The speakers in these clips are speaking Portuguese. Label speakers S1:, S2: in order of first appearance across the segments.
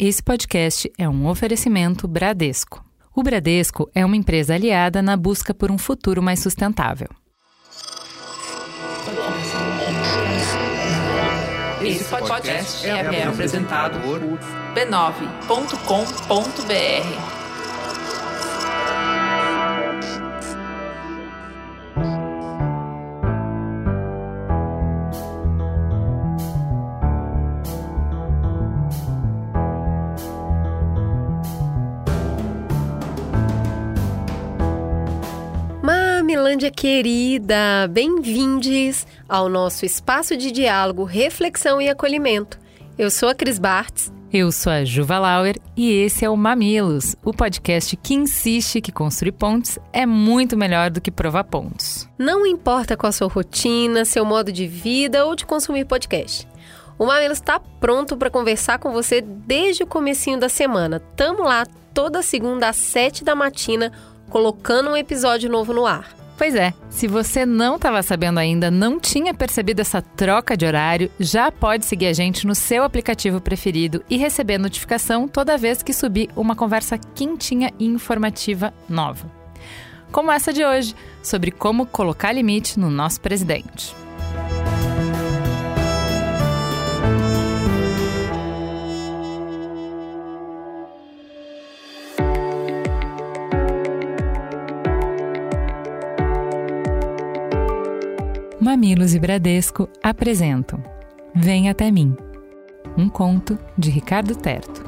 S1: Esse podcast é um oferecimento Bradesco. O Bradesco é uma empresa aliada na busca por um futuro mais sustentável.
S2: Esse podcast é apresentado por b9.com.br.
S3: querida, bem-vindes ao nosso espaço de diálogo, reflexão e acolhimento. Eu sou a Cris Bartz.
S1: Eu sou a Juva Lauer e esse é o Mamilos, o podcast que insiste que construir pontes é muito melhor do que provar pontos.
S3: Não importa qual a sua rotina, seu modo de vida ou de consumir podcast. O Mamilos está pronto para conversar com você desde o comecinho da semana. Tamo lá toda segunda às sete da matina, colocando um episódio novo no ar.
S1: Pois é, se você não estava sabendo ainda, não tinha percebido essa troca de horário, já pode seguir a gente no seu aplicativo preferido e receber notificação toda vez que subir uma conversa quentinha e informativa nova. Como essa de hoje, sobre como colocar limite no nosso presidente. Mamilos e Bradesco apresentam Vem Até Mim, um conto de Ricardo Terto.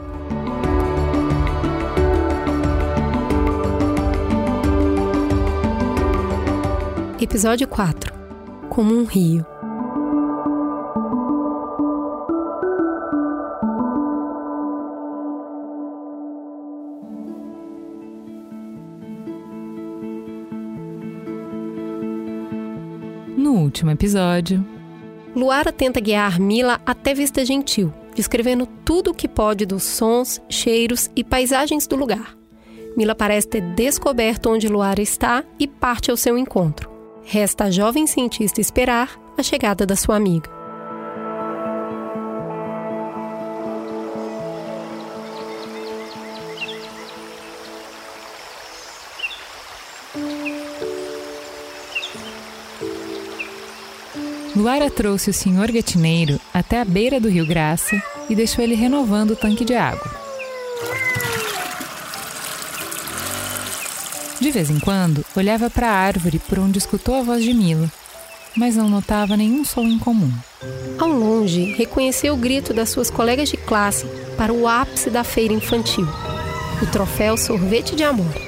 S3: Episódio 4 Como um rio.
S1: Último episódio,
S3: Luara tenta guiar Mila até Vista Gentil, descrevendo tudo o que pode dos sons, cheiros e paisagens do lugar. Mila parece ter descoberto onde Luara está e parte ao seu encontro. Resta a jovem cientista esperar a chegada da sua amiga.
S1: Luara trouxe o senhor gatineiro até a beira do rio Graça e deixou ele renovando o tanque de água. De vez em quando, olhava para a árvore por onde escutou a voz de Mila, mas não notava nenhum som em comum.
S3: Ao longe, reconheceu o grito das suas colegas de classe para o ápice da feira infantil, o troféu Sorvete de Amora,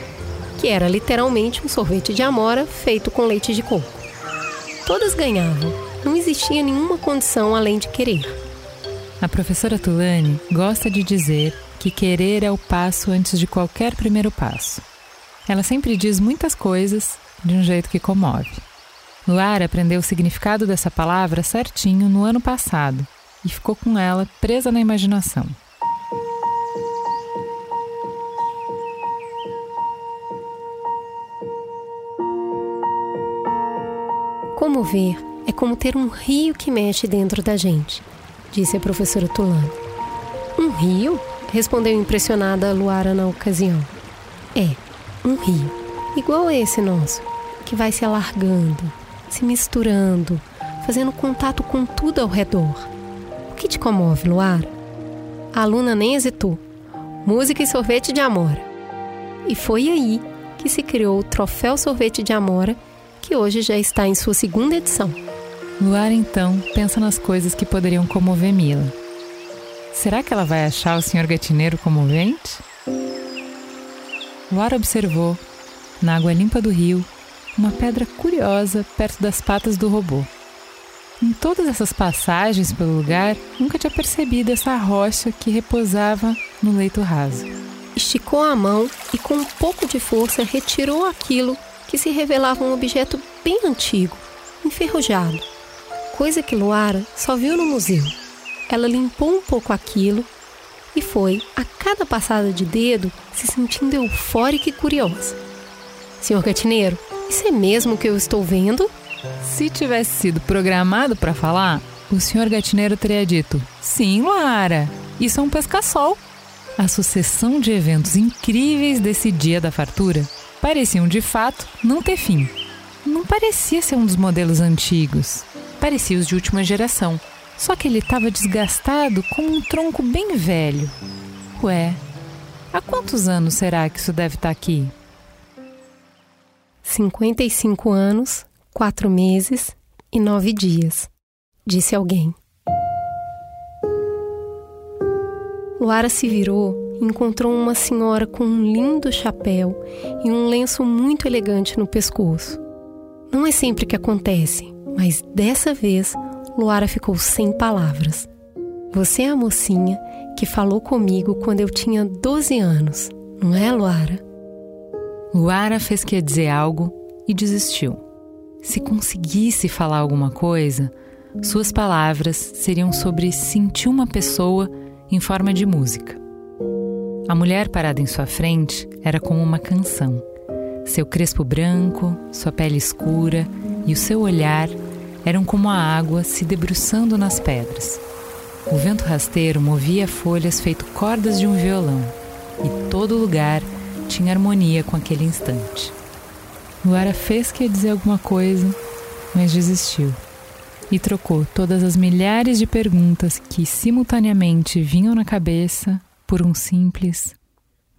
S3: que era literalmente um sorvete de amora feito com leite de coco. Todas ganhavam, não existia nenhuma condição além de querer.
S1: A professora Tulane gosta de dizer que querer é o passo antes de qualquer primeiro passo. Ela sempre diz muitas coisas de um jeito que comove. Luara aprendeu o significado dessa palavra certinho no ano passado e ficou com ela presa na imaginação.
S3: Como ver é como ter um rio que mexe dentro da gente, disse a professora Tulane. Um rio? respondeu impressionada Luara na ocasião. É, um rio, igual a esse nosso, que vai se alargando, se misturando, fazendo contato com tudo ao redor. O que te comove, Luara? A aluna nem hesitou. Música e sorvete de Amora. E foi aí que se criou o Troféu Sorvete de Amora, que hoje já está em sua segunda edição.
S1: Luara então pensa nas coisas que poderiam comover Mila. Será que ela vai achar o senhor gatineiro comovente? Luara observou, na água limpa do rio, uma pedra curiosa perto das patas do robô. Em todas essas passagens pelo lugar, nunca tinha percebido essa rocha que repousava no leito raso.
S3: Esticou a mão e, com um pouco de força, retirou aquilo que se revelava um objeto bem antigo, enferrujado coisa que Luara só viu no museu. Ela limpou um pouco aquilo e foi, a cada passada de dedo, se sentindo eufórica e curiosa. Senhor Gatineiro, isso é mesmo que eu estou vendo?
S1: Se tivesse sido programado para falar, o senhor gatineiro teria dito: Sim, Luara, isso é um pesca-sol. A sucessão de eventos incríveis desse dia da fartura pareciam de fato não ter fim. Não parecia ser um dos modelos antigos, parecia os de última geração. Só que ele estava desgastado como um tronco bem velho. Ué, há quantos anos será que isso deve estar tá aqui?
S3: 55 anos, 4 meses e 9 dias, disse alguém. Luara se virou e encontrou uma senhora com um lindo chapéu e um lenço muito elegante no pescoço. Não é sempre que acontece, mas dessa vez Luara ficou sem palavras. Você é a mocinha que falou comigo quando eu tinha 12 anos, não é, Luara?
S1: Luara fez que dizer algo e desistiu. Se conseguisse falar alguma coisa, suas palavras seriam sobre sentir uma pessoa em forma de música. A mulher parada em sua frente era como uma canção. Seu crespo branco, sua pele escura e o seu olhar eram como a água se debruçando nas pedras. O vento rasteiro movia folhas feito cordas de um violão, e todo lugar tinha harmonia com aquele instante. Luara fez que ia dizer alguma coisa, mas desistiu e trocou todas as milhares de perguntas que simultaneamente vinham na cabeça por um simples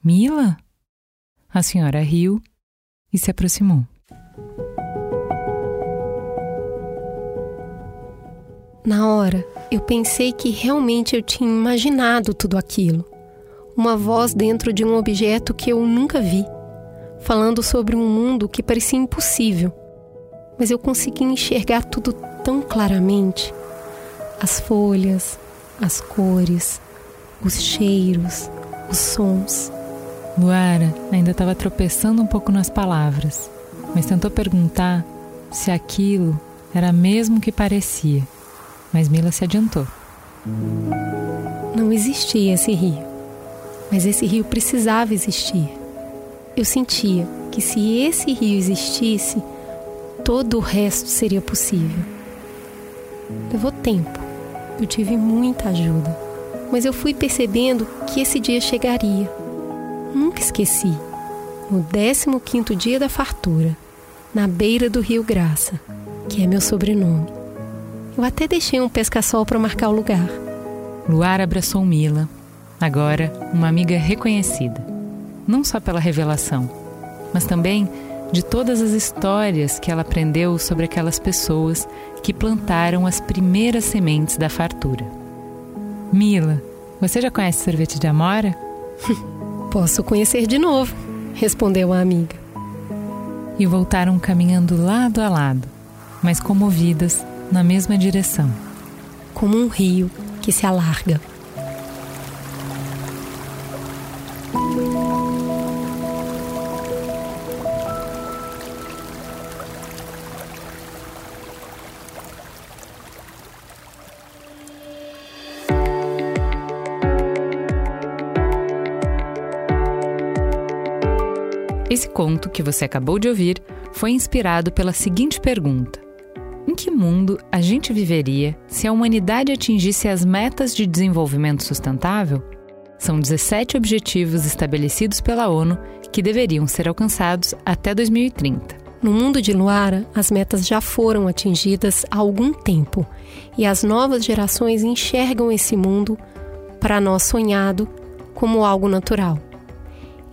S1: Mila? A senhora riu e se aproximou.
S3: Na hora, eu pensei que realmente eu tinha imaginado tudo aquilo. Uma voz dentro de um objeto que eu nunca vi, falando sobre um mundo que parecia impossível. Mas eu consegui enxergar tudo tão claramente as folhas, as cores, os cheiros, os sons.
S1: Luara ainda estava tropeçando um pouco nas palavras, mas tentou perguntar se aquilo era mesmo que parecia. Mas Mila se adiantou.
S3: Não existia esse rio, mas esse rio precisava existir. Eu sentia que se esse rio existisse, todo o resto seria possível. Levou tempo. Eu tive muita ajuda. Mas eu fui percebendo que esse dia chegaria. Nunca esqueci. No 15 dia da fartura, na beira do Rio Graça, que é meu sobrenome. Eu até deixei um pesca-sol para marcar o lugar.
S1: Luar abraçou Mila, agora uma amiga reconhecida, não só pela revelação, mas também de todas as histórias que ela aprendeu sobre aquelas pessoas que plantaram as primeiras sementes da fartura. Mila, você já conhece sorvete de amora?
S3: Posso conhecer de novo, respondeu a amiga.
S1: E voltaram caminhando lado a lado, mas comovidas na mesma direção.
S3: Como um rio que se alarga.
S1: Esse conto que você acabou de ouvir foi inspirado pela seguinte pergunta: Em que mundo a gente viveria se a humanidade atingisse as metas de desenvolvimento sustentável? São 17 objetivos estabelecidos pela ONU que deveriam ser alcançados até 2030.
S3: No mundo de Luara, as metas já foram atingidas há algum tempo e as novas gerações enxergam esse mundo, para nós sonhado, como algo natural.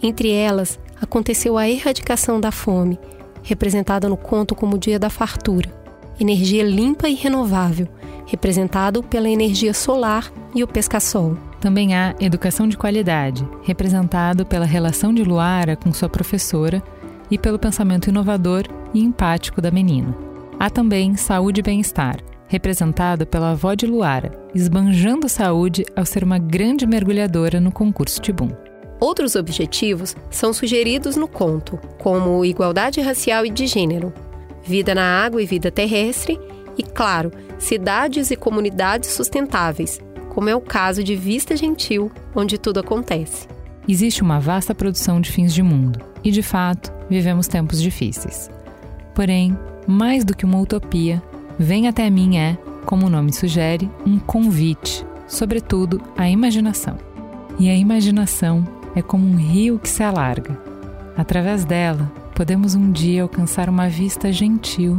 S3: Entre elas, aconteceu a erradicação da fome, representada no conto como o Dia da Fartura, energia limpa e renovável, representado pela energia solar e o pesca-sol.
S1: Também há educação de qualidade, representado pela relação de Luara com sua professora e pelo pensamento inovador e empático da menina. Há também saúde e bem-estar, representado pela avó de Luara, esbanjando saúde ao ser uma grande mergulhadora no concurso Tibum.
S3: Outros objetivos são sugeridos no conto, como igualdade racial e de gênero, vida na água e vida terrestre, e, claro, cidades e comunidades sustentáveis, como é o caso de Vista Gentil, onde tudo acontece.
S1: Existe uma vasta produção de fins de mundo, e de fato, vivemos tempos difíceis. Porém, mais do que uma utopia, Vem até mim é, como o nome sugere, um convite, sobretudo à imaginação. E a imaginação é como um rio que se alarga. Através dela, podemos um dia alcançar uma vista gentil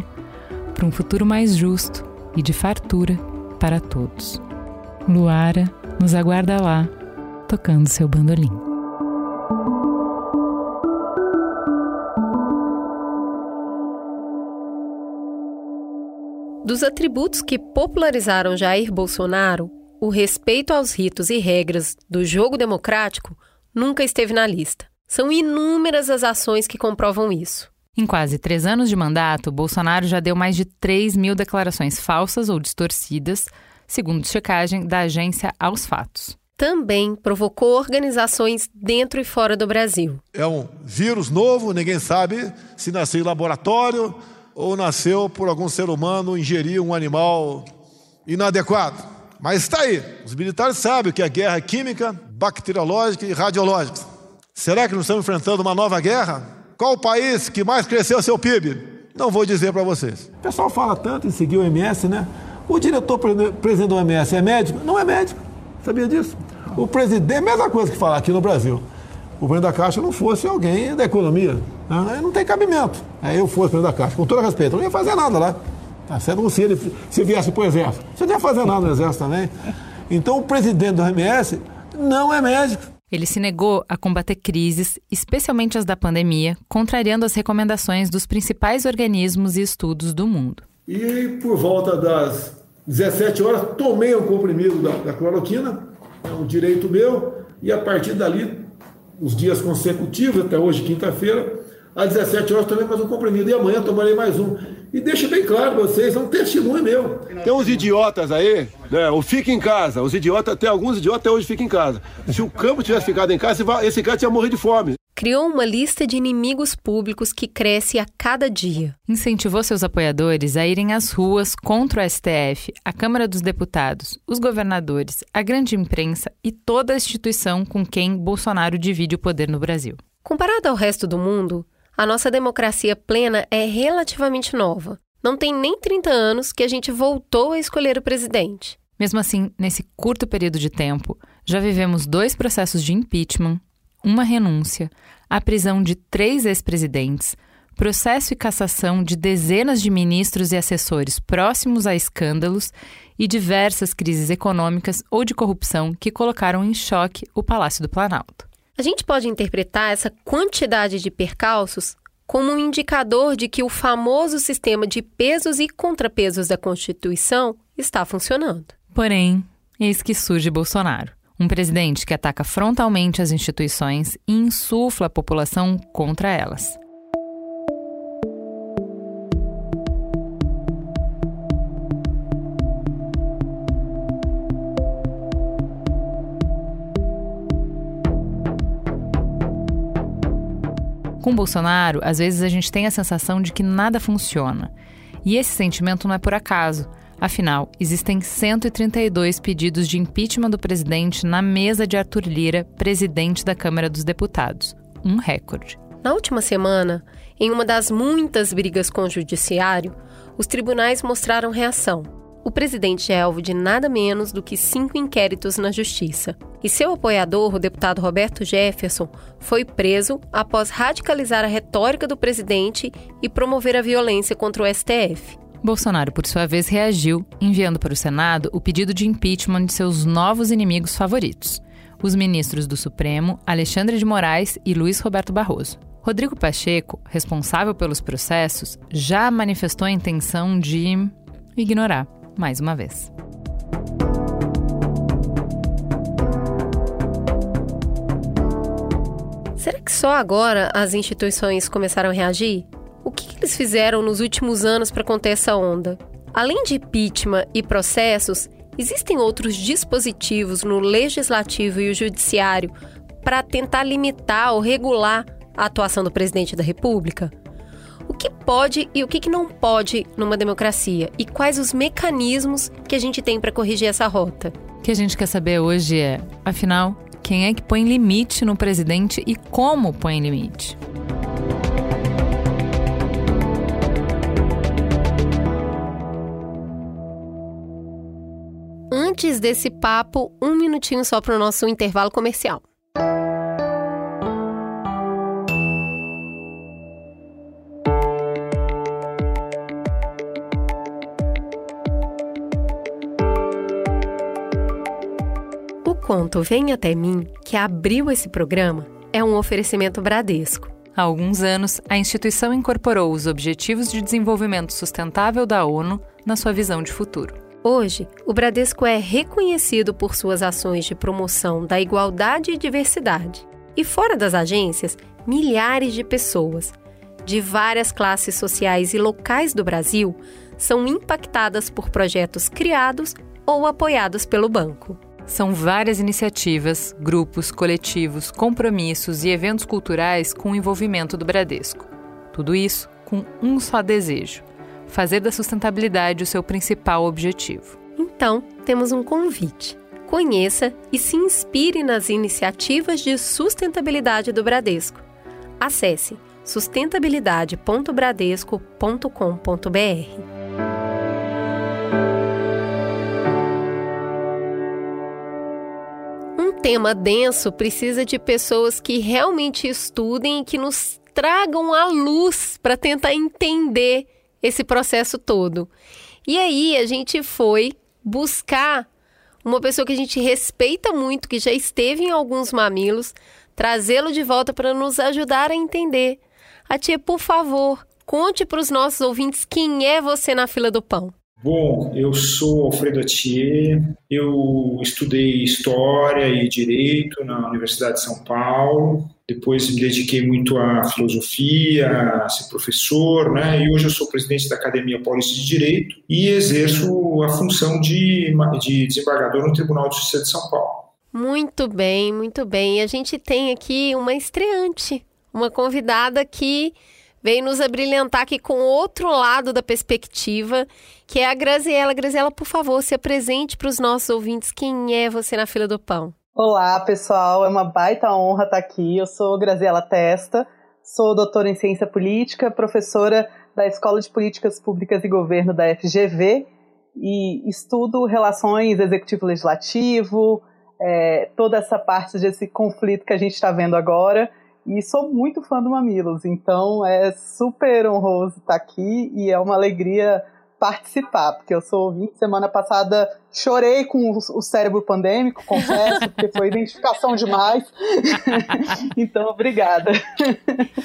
S1: para um futuro mais justo e de fartura para todos. Luara nos aguarda lá, tocando seu bandolim.
S3: Dos atributos que popularizaram Jair Bolsonaro, o respeito aos ritos e regras do jogo democrático nunca esteve na lista. São inúmeras as ações que comprovam isso.
S1: Em quase três anos de mandato, Bolsonaro já deu mais de 3 mil declarações falsas ou distorcidas, segundo checagem da agência Aos Fatos.
S3: Também provocou organizações dentro e fora do Brasil.
S4: É um vírus novo, ninguém sabe se nasceu em laboratório ou nasceu por algum ser humano ingerir um animal inadequado. Mas está aí. Os militares sabem que a guerra é química, bacteriológica e radiológica. Será que nós estamos enfrentando uma nova guerra? Qual o país que mais cresceu seu PIB? Não vou dizer para vocês.
S5: O pessoal fala tanto em seguir o MS, né? O diretor presidente do MS é médico? Não é médico. Sabia disso? O presidente, a mesma coisa que falar aqui no Brasil. O presidente da Caixa não fosse alguém da economia. Né? Não tem cabimento. Aí eu fosse presidente da Caixa, com todo respeito, eu não ia fazer nada lá. Tá certo? Se ele se viesse para o Exército, você não ia fazer nada no Exército também. Então o presidente do RMS não é médico.
S1: Ele se negou a combater crises, especialmente as da pandemia, contrariando as recomendações dos principais organismos e estudos do mundo.
S5: E por volta das 17 horas, tomei um comprimido da, da cloroquina, é um direito meu, e a partir dali, os dias consecutivos, até hoje, quinta-feira, às 17 horas tomei mais um comprimido e amanhã tomarei mais um. E deixo bem claro para vocês, é um testemunho meu.
S6: Tem uns idiotas aí, né? O fica em casa. Os idiotas, tem alguns idiotas até hoje ficam em casa. Se o campo tivesse ficado em casa, esse cara tinha morrer de fome.
S3: Criou uma lista de inimigos públicos que cresce a cada dia.
S1: Incentivou seus apoiadores a irem às ruas contra o STF, a Câmara dos Deputados, os governadores, a grande imprensa e toda a instituição com quem Bolsonaro divide o poder no Brasil.
S3: Comparado ao resto do mundo, a nossa democracia plena é relativamente nova. Não tem nem 30 anos que a gente voltou a escolher o presidente.
S1: Mesmo assim, nesse curto período de tempo, já vivemos dois processos de impeachment, uma renúncia, a prisão de três ex-presidentes, processo e cassação de dezenas de ministros e assessores próximos a escândalos e diversas crises econômicas ou de corrupção que colocaram em choque o Palácio do Planalto.
S3: A gente pode interpretar essa quantidade de percalços como um indicador de que o famoso sistema de pesos e contrapesos da Constituição está funcionando.
S1: Porém, eis que surge Bolsonaro, um presidente que ataca frontalmente as instituições e insufla a população contra elas. Com Bolsonaro, às vezes a gente tem a sensação de que nada funciona. E esse sentimento não é por acaso. Afinal, existem 132 pedidos de impeachment do presidente na mesa de Arthur Lira, presidente da Câmara dos Deputados. Um recorde.
S3: Na última semana, em uma das muitas brigas com o judiciário, os tribunais mostraram reação o presidente é alvo de nada menos do que cinco inquéritos na Justiça. E seu apoiador, o deputado Roberto Jefferson, foi preso após radicalizar a retórica do presidente e promover a violência contra o STF.
S1: Bolsonaro, por sua vez, reagiu, enviando para o Senado o pedido de impeachment de seus novos inimigos favoritos, os ministros do Supremo, Alexandre de Moraes e Luiz Roberto Barroso. Rodrigo Pacheco, responsável pelos processos, já manifestou a intenção de ignorar mais uma vez.
S3: Será que só agora as instituições começaram a reagir? O que eles fizeram nos últimos anos para conter essa onda? Além de impeachment e processos, existem outros dispositivos no legislativo e o judiciário para tentar limitar ou regular a atuação do presidente da República? O que pode e o que não pode numa democracia e quais os mecanismos que a gente tem para corrigir essa rota.
S1: O que a gente quer saber hoje é, afinal, quem é que põe limite no presidente e como põe limite?
S3: Antes desse papo, um minutinho só para o nosso intervalo comercial. Conto Vem Até Mim, que abriu esse programa, é um oferecimento Bradesco.
S1: Há alguns anos, a instituição incorporou os Objetivos de Desenvolvimento Sustentável da ONU na sua visão de futuro.
S3: Hoje, o Bradesco é reconhecido por suas ações de promoção da igualdade e diversidade. E fora das agências, milhares de pessoas, de várias classes sociais e locais do Brasil, são impactadas por projetos criados ou apoiados pelo banco.
S1: São várias iniciativas, grupos, coletivos, compromissos e eventos culturais com o envolvimento do Bradesco. Tudo isso com um só desejo: fazer da sustentabilidade o seu principal objetivo.
S3: Então, temos um convite. Conheça e se inspire nas iniciativas de sustentabilidade do Bradesco. Acesse sustentabilidade.bradesco.com.br. tema denso precisa de pessoas que realmente estudem e que nos tragam a luz para tentar entender esse processo todo. E aí a gente foi buscar uma pessoa que a gente respeita muito, que já esteve em alguns mamilos, trazê-lo de volta para nos ajudar a entender. A tia, por favor, conte para os nossos ouvintes quem é você na fila do pão.
S7: Bom, eu sou Alfredo Atier, eu estudei História e Direito na Universidade de São Paulo, depois me dediquei muito à filosofia, a ser professor, né? E hoje eu sou presidente da Academia Paulista de Direito e exerço a função de, de desembargador no Tribunal de Justiça de São Paulo.
S3: Muito bem, muito bem. A gente tem aqui uma estreante, uma convidada que veio nos abrilhantar aqui com outro lado da perspectiva, que é a Graziela. Graziela, por favor, se apresente para os nossos ouvintes. Quem é você na fila do pão?
S8: Olá, pessoal. É uma baita honra estar aqui. Eu sou Graziela Testa, sou doutora em ciência política, professora da Escola de Políticas Públicas e Governo da FGV e estudo relações executivo-legislativo, é, toda essa parte desse conflito que a gente está vendo agora e sou muito fã do Mamilos, então é super honroso estar aqui e é uma alegria participar, porque eu sou ouvinte. Semana passada chorei com o cérebro pandêmico, confesso, porque foi identificação demais. então, obrigada.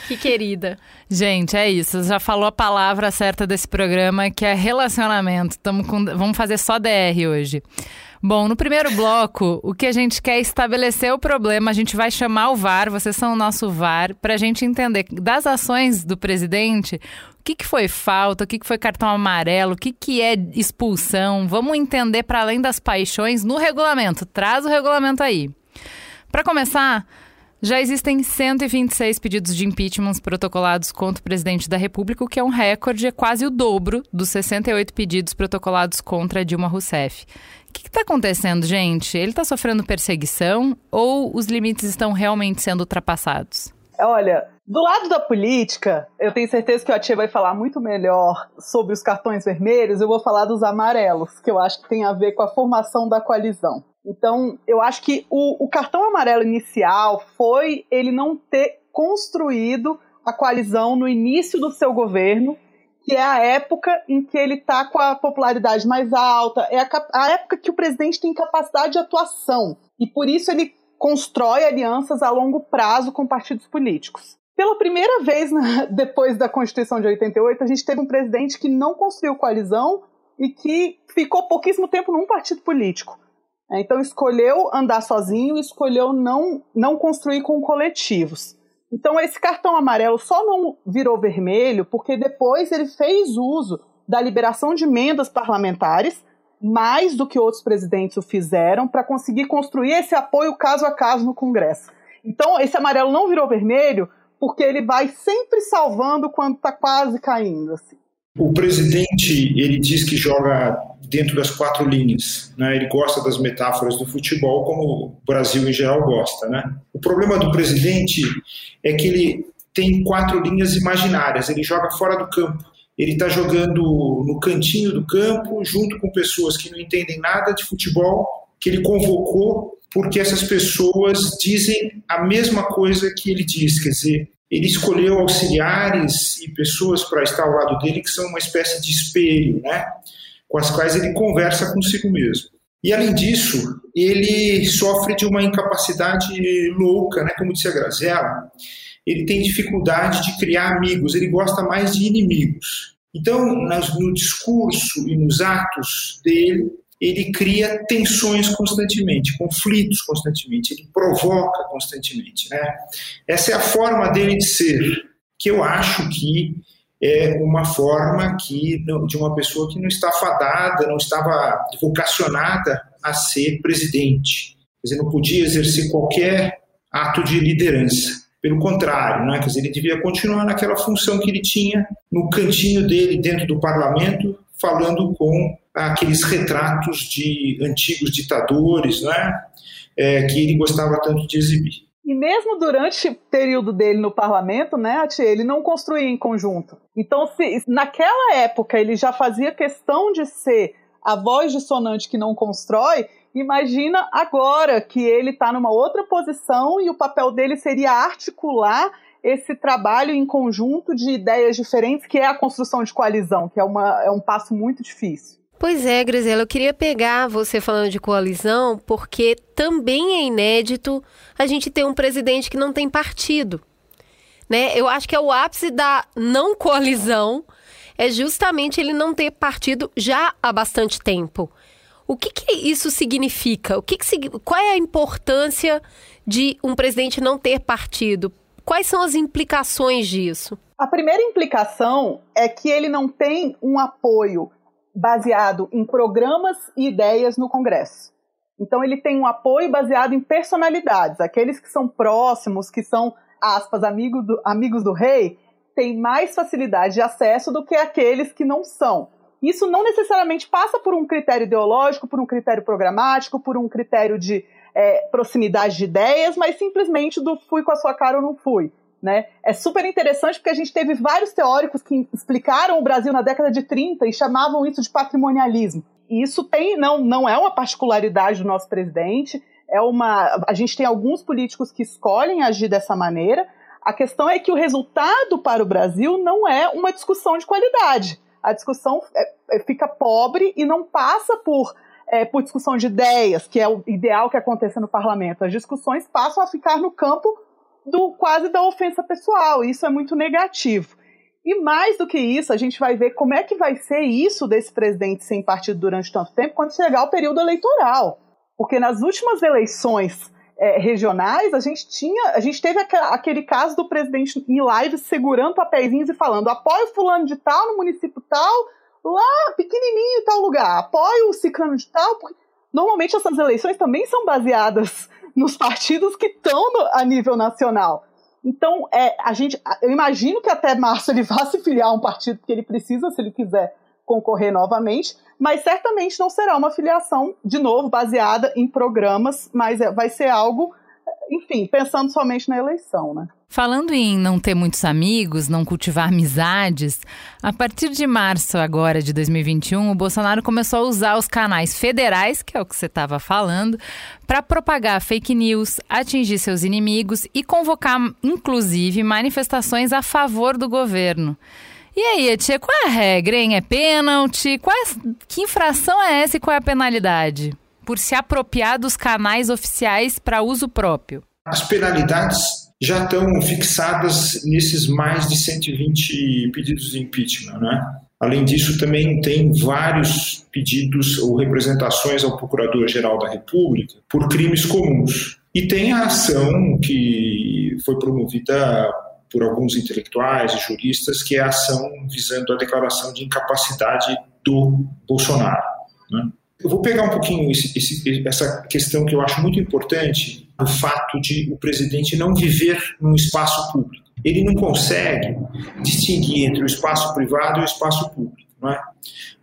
S3: Que querida.
S1: Gente, é isso. Já falou a palavra certa desse programa, que é relacionamento. Tamo com... Vamos fazer só DR hoje. Bom, no primeiro bloco, o que a gente quer é estabelecer o problema. A gente vai chamar o VAR, vocês são o nosso VAR, para a gente entender das ações do presidente o que, que foi falta, o que, que foi cartão amarelo, o que, que é expulsão. Vamos entender para além das paixões no regulamento. Traz o regulamento aí. Para começar, já existem 126 pedidos de impeachment protocolados contra o presidente da República, o que é um recorde, é quase o dobro dos 68 pedidos protocolados contra Dilma Rousseff. O que está acontecendo, gente? Ele está sofrendo perseguição ou os limites estão realmente sendo ultrapassados?
S8: Olha, do lado da política, eu tenho certeza que o Atia vai falar muito melhor sobre os cartões vermelhos, eu vou falar dos amarelos, que eu acho que tem a ver com a formação da coalizão. Então, eu acho que o, o cartão amarelo inicial foi ele não ter construído a coalizão no início do seu governo, que é a época em que ele está com a popularidade mais alta, é a, a, época que o presidente tem capacidade de atuação. E por isso ele constrói alianças a longo prazo com partidos políticos. Pela primeira vez na, depois da Constituição de 88, a gente teve um presidente que não construiu coalizão e que ficou pouquíssimo tempo num partido político. É, então escolheu andar sozinho, escolheu não, não construir com coletivos. Então esse cartão amarelo só não virou vermelho porque depois ele fez uso da liberação de emendas parlamentares, mais do que outros presidentes o fizeram, para conseguir construir esse apoio caso a caso no Congresso. Então esse amarelo não virou vermelho porque ele vai sempre salvando quando está quase caindo. Assim.
S7: O presidente ele diz que joga dentro das quatro linhas. Né? Ele gosta das metáforas do futebol, como o Brasil em geral gosta. Né? O problema do presidente é que ele tem quatro linhas imaginárias. Ele joga fora do campo. ele está jogando no cantinho do campo, junto com pessoas que não entendem nada de futebol, que ele convocou, porque essas pessoas dizem a mesma coisa que ele diz, quer dizer, ele escolheu auxiliares e pessoas para estar ao lado dele que são uma espécie de espelho, né? Com as quais ele conversa consigo mesmo. E além disso, ele sofre de uma incapacidade louca, né? como disse a Grazela, ele tem dificuldade de criar amigos, ele gosta mais de inimigos. Então, no discurso e nos atos dele, ele cria tensões constantemente, conflitos constantemente, ele provoca constantemente. Né? Essa é a forma dele de ser, que eu acho que é uma forma que de uma pessoa que não está fadada, não estava vocacionada a ser presidente. Quer dizer, não podia exercer qualquer ato de liderança. Pelo contrário, né? Quer dizer, ele devia continuar naquela função que ele tinha no cantinho dele dentro do parlamento, falando com aqueles retratos de antigos ditadores, né? É, que ele gostava tanto de exibir.
S8: E mesmo durante o período dele no parlamento, né, ele não construía em conjunto. Então, se naquela época ele já fazia questão de ser a voz dissonante que não constrói, imagina agora que ele está numa outra posição e o papel dele seria articular esse trabalho em conjunto de ideias diferentes, que é a construção de coalizão, que é, uma, é um passo muito difícil.
S3: Pois é, Grisela, eu queria pegar você falando de coalizão, porque também é inédito a gente ter um presidente que não tem partido. Né? Eu acho que é o ápice da não coalizão é justamente ele não ter partido já há bastante tempo. O que, que isso significa? O que, que qual é a importância de um presidente não ter partido? Quais são as implicações disso?
S8: A primeira implicação é que ele não tem um apoio baseado em programas e ideias no Congresso. Então ele tem um apoio baseado em personalidades, aqueles que são próximos, que são aspas amigos do, amigos do rei, têm mais facilidade de acesso do que aqueles que não são. Isso não necessariamente passa por um critério ideológico, por um critério programático, por um critério de é, proximidade de ideias, mas simplesmente do fui com a sua cara ou não fui. Né? É super interessante porque a gente teve vários teóricos que explicaram o Brasil na década de 30 e chamavam isso de patrimonialismo. E isso tem, não, não é uma particularidade do nosso presidente, é uma. A gente tem alguns políticos que escolhem agir dessa maneira. A questão é que o resultado para o Brasil não é uma discussão de qualidade. A discussão é, é, fica pobre e não passa por, é, por discussão de ideias, que é o ideal que aconteça no parlamento. As discussões passam a ficar no campo do quase da ofensa pessoal. Isso é muito negativo. E mais do que isso, a gente vai ver como é que vai ser isso desse presidente sem partido durante tanto tempo quando chegar o período eleitoral. Porque nas últimas eleições é, regionais, a gente tinha, a gente teve aquele caso do presidente em live segurando papeizinhos e falando apoio fulano de tal no município tal, lá pequenininho em tal lugar, apoio o ciclano de tal. Porque normalmente essas eleições também são baseadas nos partidos que estão a nível nacional. Então, é, a gente, eu imagino que até março ele vá se filiar a um partido que ele precisa, se ele quiser concorrer novamente, mas certamente não será uma filiação, de novo, baseada em programas, mas é, vai ser algo, enfim, pensando somente na eleição, né?
S1: Falando em não ter muitos amigos, não cultivar amizades, a partir de março agora de 2021, o Bolsonaro começou a usar os canais federais, que é o que você estava falando, para propagar fake news, atingir seus inimigos e convocar, inclusive, manifestações a favor do governo. E aí, Tia, qual é a regra, hein? É pênalti? Qual é, que infração é essa e qual é a penalidade? Por se apropriar dos canais oficiais para uso próprio.
S7: As penalidades já estão fixadas nesses mais de 120 pedidos de impeachment, né? Além disso, também tem vários pedidos ou representações ao Procurador-Geral da República por crimes comuns. E tem a ação que foi promovida por alguns intelectuais e juristas, que é a ação visando a declaração de incapacidade do Bolsonaro. Né? Eu vou pegar um pouquinho esse, esse, essa questão que eu acho muito importante o fato de o presidente não viver num espaço público. Ele não consegue distinguir entre o espaço privado e o espaço público. Não é?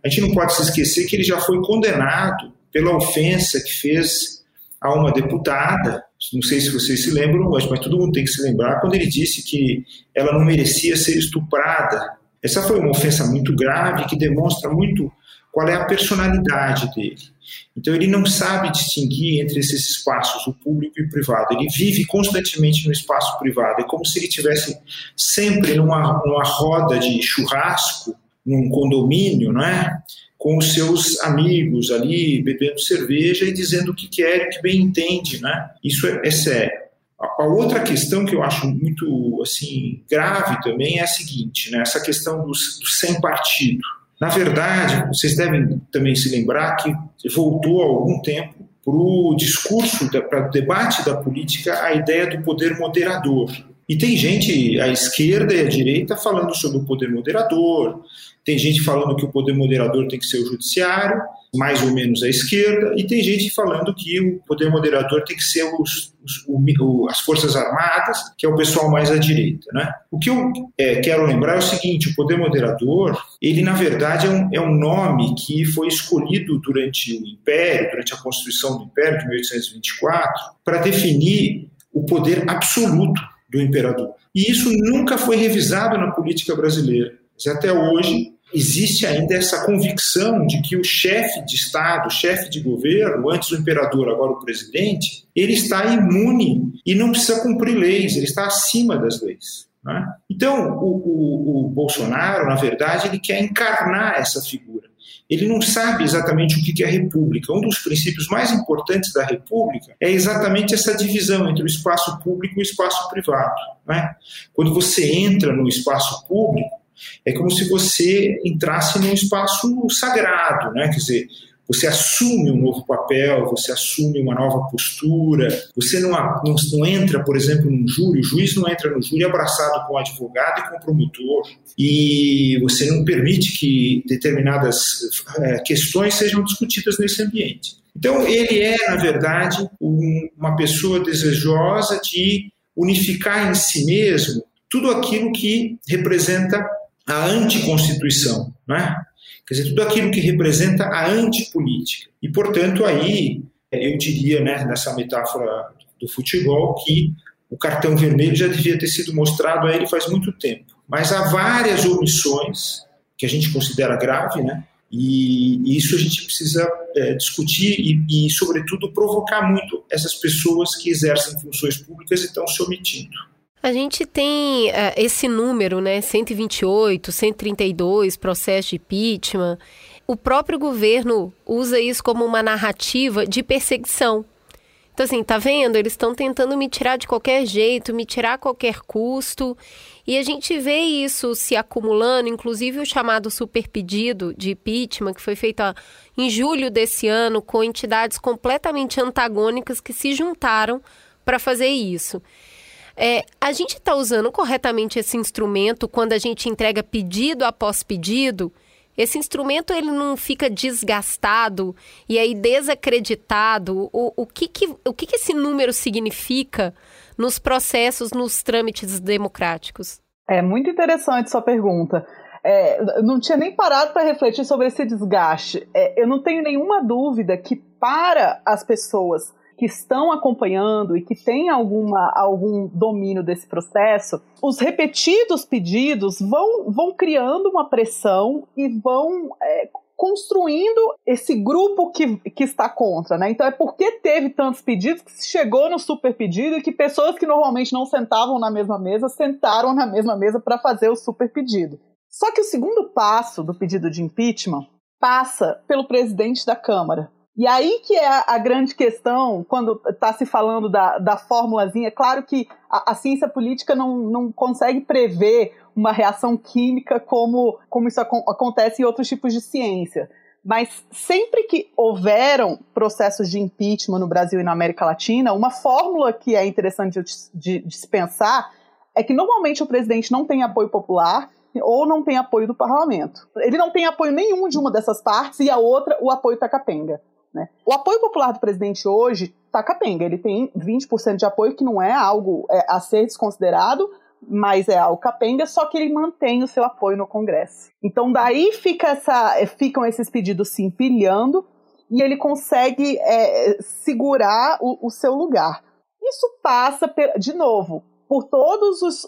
S7: A gente não pode se esquecer que ele já foi condenado pela ofensa que fez a uma deputada, não sei se vocês se lembram, mas, mas todo mundo tem que se lembrar, quando ele disse que ela não merecia ser estuprada Essa foi uma ofensa muito grave que demonstra muito qual é a personalidade dele. Então ele não sabe distinguir entre esses espaços, o público e o privado. Ele vive constantemente no espaço privado. É como se ele tivesse sempre numa, numa roda de churrasco, num condomínio, não é? Com os seus amigos ali, bebendo cerveja e dizendo o que quer, o que bem entende, né? Isso é, é sério. A outra questão que eu acho muito assim grave também é a seguinte, né? Essa questão do, do sem partido. Na verdade, vocês devem também se lembrar que voltou há algum tempo para o discurso, para o debate da política, a ideia do poder moderador. E tem gente à esquerda e à direita falando sobre o poder moderador, tem gente falando que o poder moderador tem que ser o judiciário, mais ou menos à esquerda, e tem gente falando que o poder moderador tem que ser os, os, o, as Forças Armadas, que é o pessoal mais à direita. Né? O que eu é, quero lembrar é o seguinte: o poder moderador, ele na verdade é um, é um nome que foi escolhido durante o Império, durante a Constituição do Império de 1824, para definir o poder absoluto do imperador. E isso nunca foi revisado na política brasileira. Até hoje, existe ainda essa convicção de que o chefe de Estado, o chefe de governo, antes o imperador, agora o presidente, ele está imune e não precisa cumprir leis, ele está acima das leis. Né? Então, o, o, o Bolsonaro, na verdade, ele quer encarnar essa figura. Ele não sabe exatamente o que é a República. Um dos princípios mais importantes da República é exatamente essa divisão entre o espaço público e o espaço privado. Né? Quando você entra no espaço público, é como se você entrasse num espaço sagrado, né? Quer dizer, você assume um novo papel, você assume uma nova postura, você não, não, não, entra, por exemplo, num júri, o juiz não entra no júri abraçado com o advogado e com o promotor, e você não permite que determinadas é, questões sejam discutidas nesse ambiente. Então, ele é, na verdade, um, uma pessoa desejosa de unificar em si mesmo tudo aquilo que representa a anticonstituição, né? quer dizer, tudo aquilo que representa a antipolítica. E, portanto, aí eu diria, né, nessa metáfora do futebol, que o cartão vermelho já devia ter sido mostrado a ele faz muito tempo. Mas há várias omissões que a gente considera grave, né? E, isso a gente precisa é, discutir e, e, sobretudo, provocar muito essas pessoas que exercem funções públicas e estão se omitindo.
S3: A gente tem uh, esse número, né? 128, 132 processos de impeachment. O próprio governo usa isso como uma narrativa de perseguição. Então, assim, tá vendo? Eles estão tentando me tirar de qualquer jeito, me tirar a qualquer custo. E a gente vê isso se acumulando, inclusive o chamado super pedido de impeachment, que foi feito em julho desse ano, com entidades completamente antagônicas que se juntaram para fazer isso. É, a gente está usando corretamente esse instrumento quando a gente entrega pedido após pedido? Esse instrumento ele não fica desgastado e aí desacreditado? O, o, que, que, o que, que esse número significa nos processos, nos trâmites democráticos?
S8: É muito interessante sua pergunta. É, não tinha nem parado para refletir sobre esse desgaste. É, eu não tenho nenhuma dúvida que para as pessoas que estão acompanhando e que têm alguma, algum domínio desse processo, os repetidos pedidos vão, vão criando uma pressão e vão é, construindo esse grupo que, que está contra, né? Então é porque teve tantos pedidos que chegou no super pedido e que pessoas que normalmente não sentavam na mesma mesa sentaram na mesma mesa para fazer o super pedido. Só que o segundo passo do pedido de impeachment passa pelo presidente da Câmara. E aí que é a, grande questão, quando está se falando da, da formulazinha, é claro que a, a, ciência política não, não consegue prever uma reação química como, como isso ac acontece em outros tipos de ciência. Mas sempre que houveram processos de impeachment no Brasil e na América Latina, uma fórmula que é interessante de, de, de se pensar é que normalmente o presidente não tem apoio popular ou não tem apoio do parlamento. Ele não tem apoio nenhum de uma dessas partes e a outra, o apoio está capenga. Né? O apoio popular do presidente hoje está capenga. Ele tem 20% de apoio, que não é algo é, a ser desconsiderado, mas é algo capenga, só que ele mantém o seu apoio no Congresso. Então daí fica essa, é, ficam esses pedidos se empilhando e ele consegue é, segurar o, o seu lugar. Isso passa, de novo, por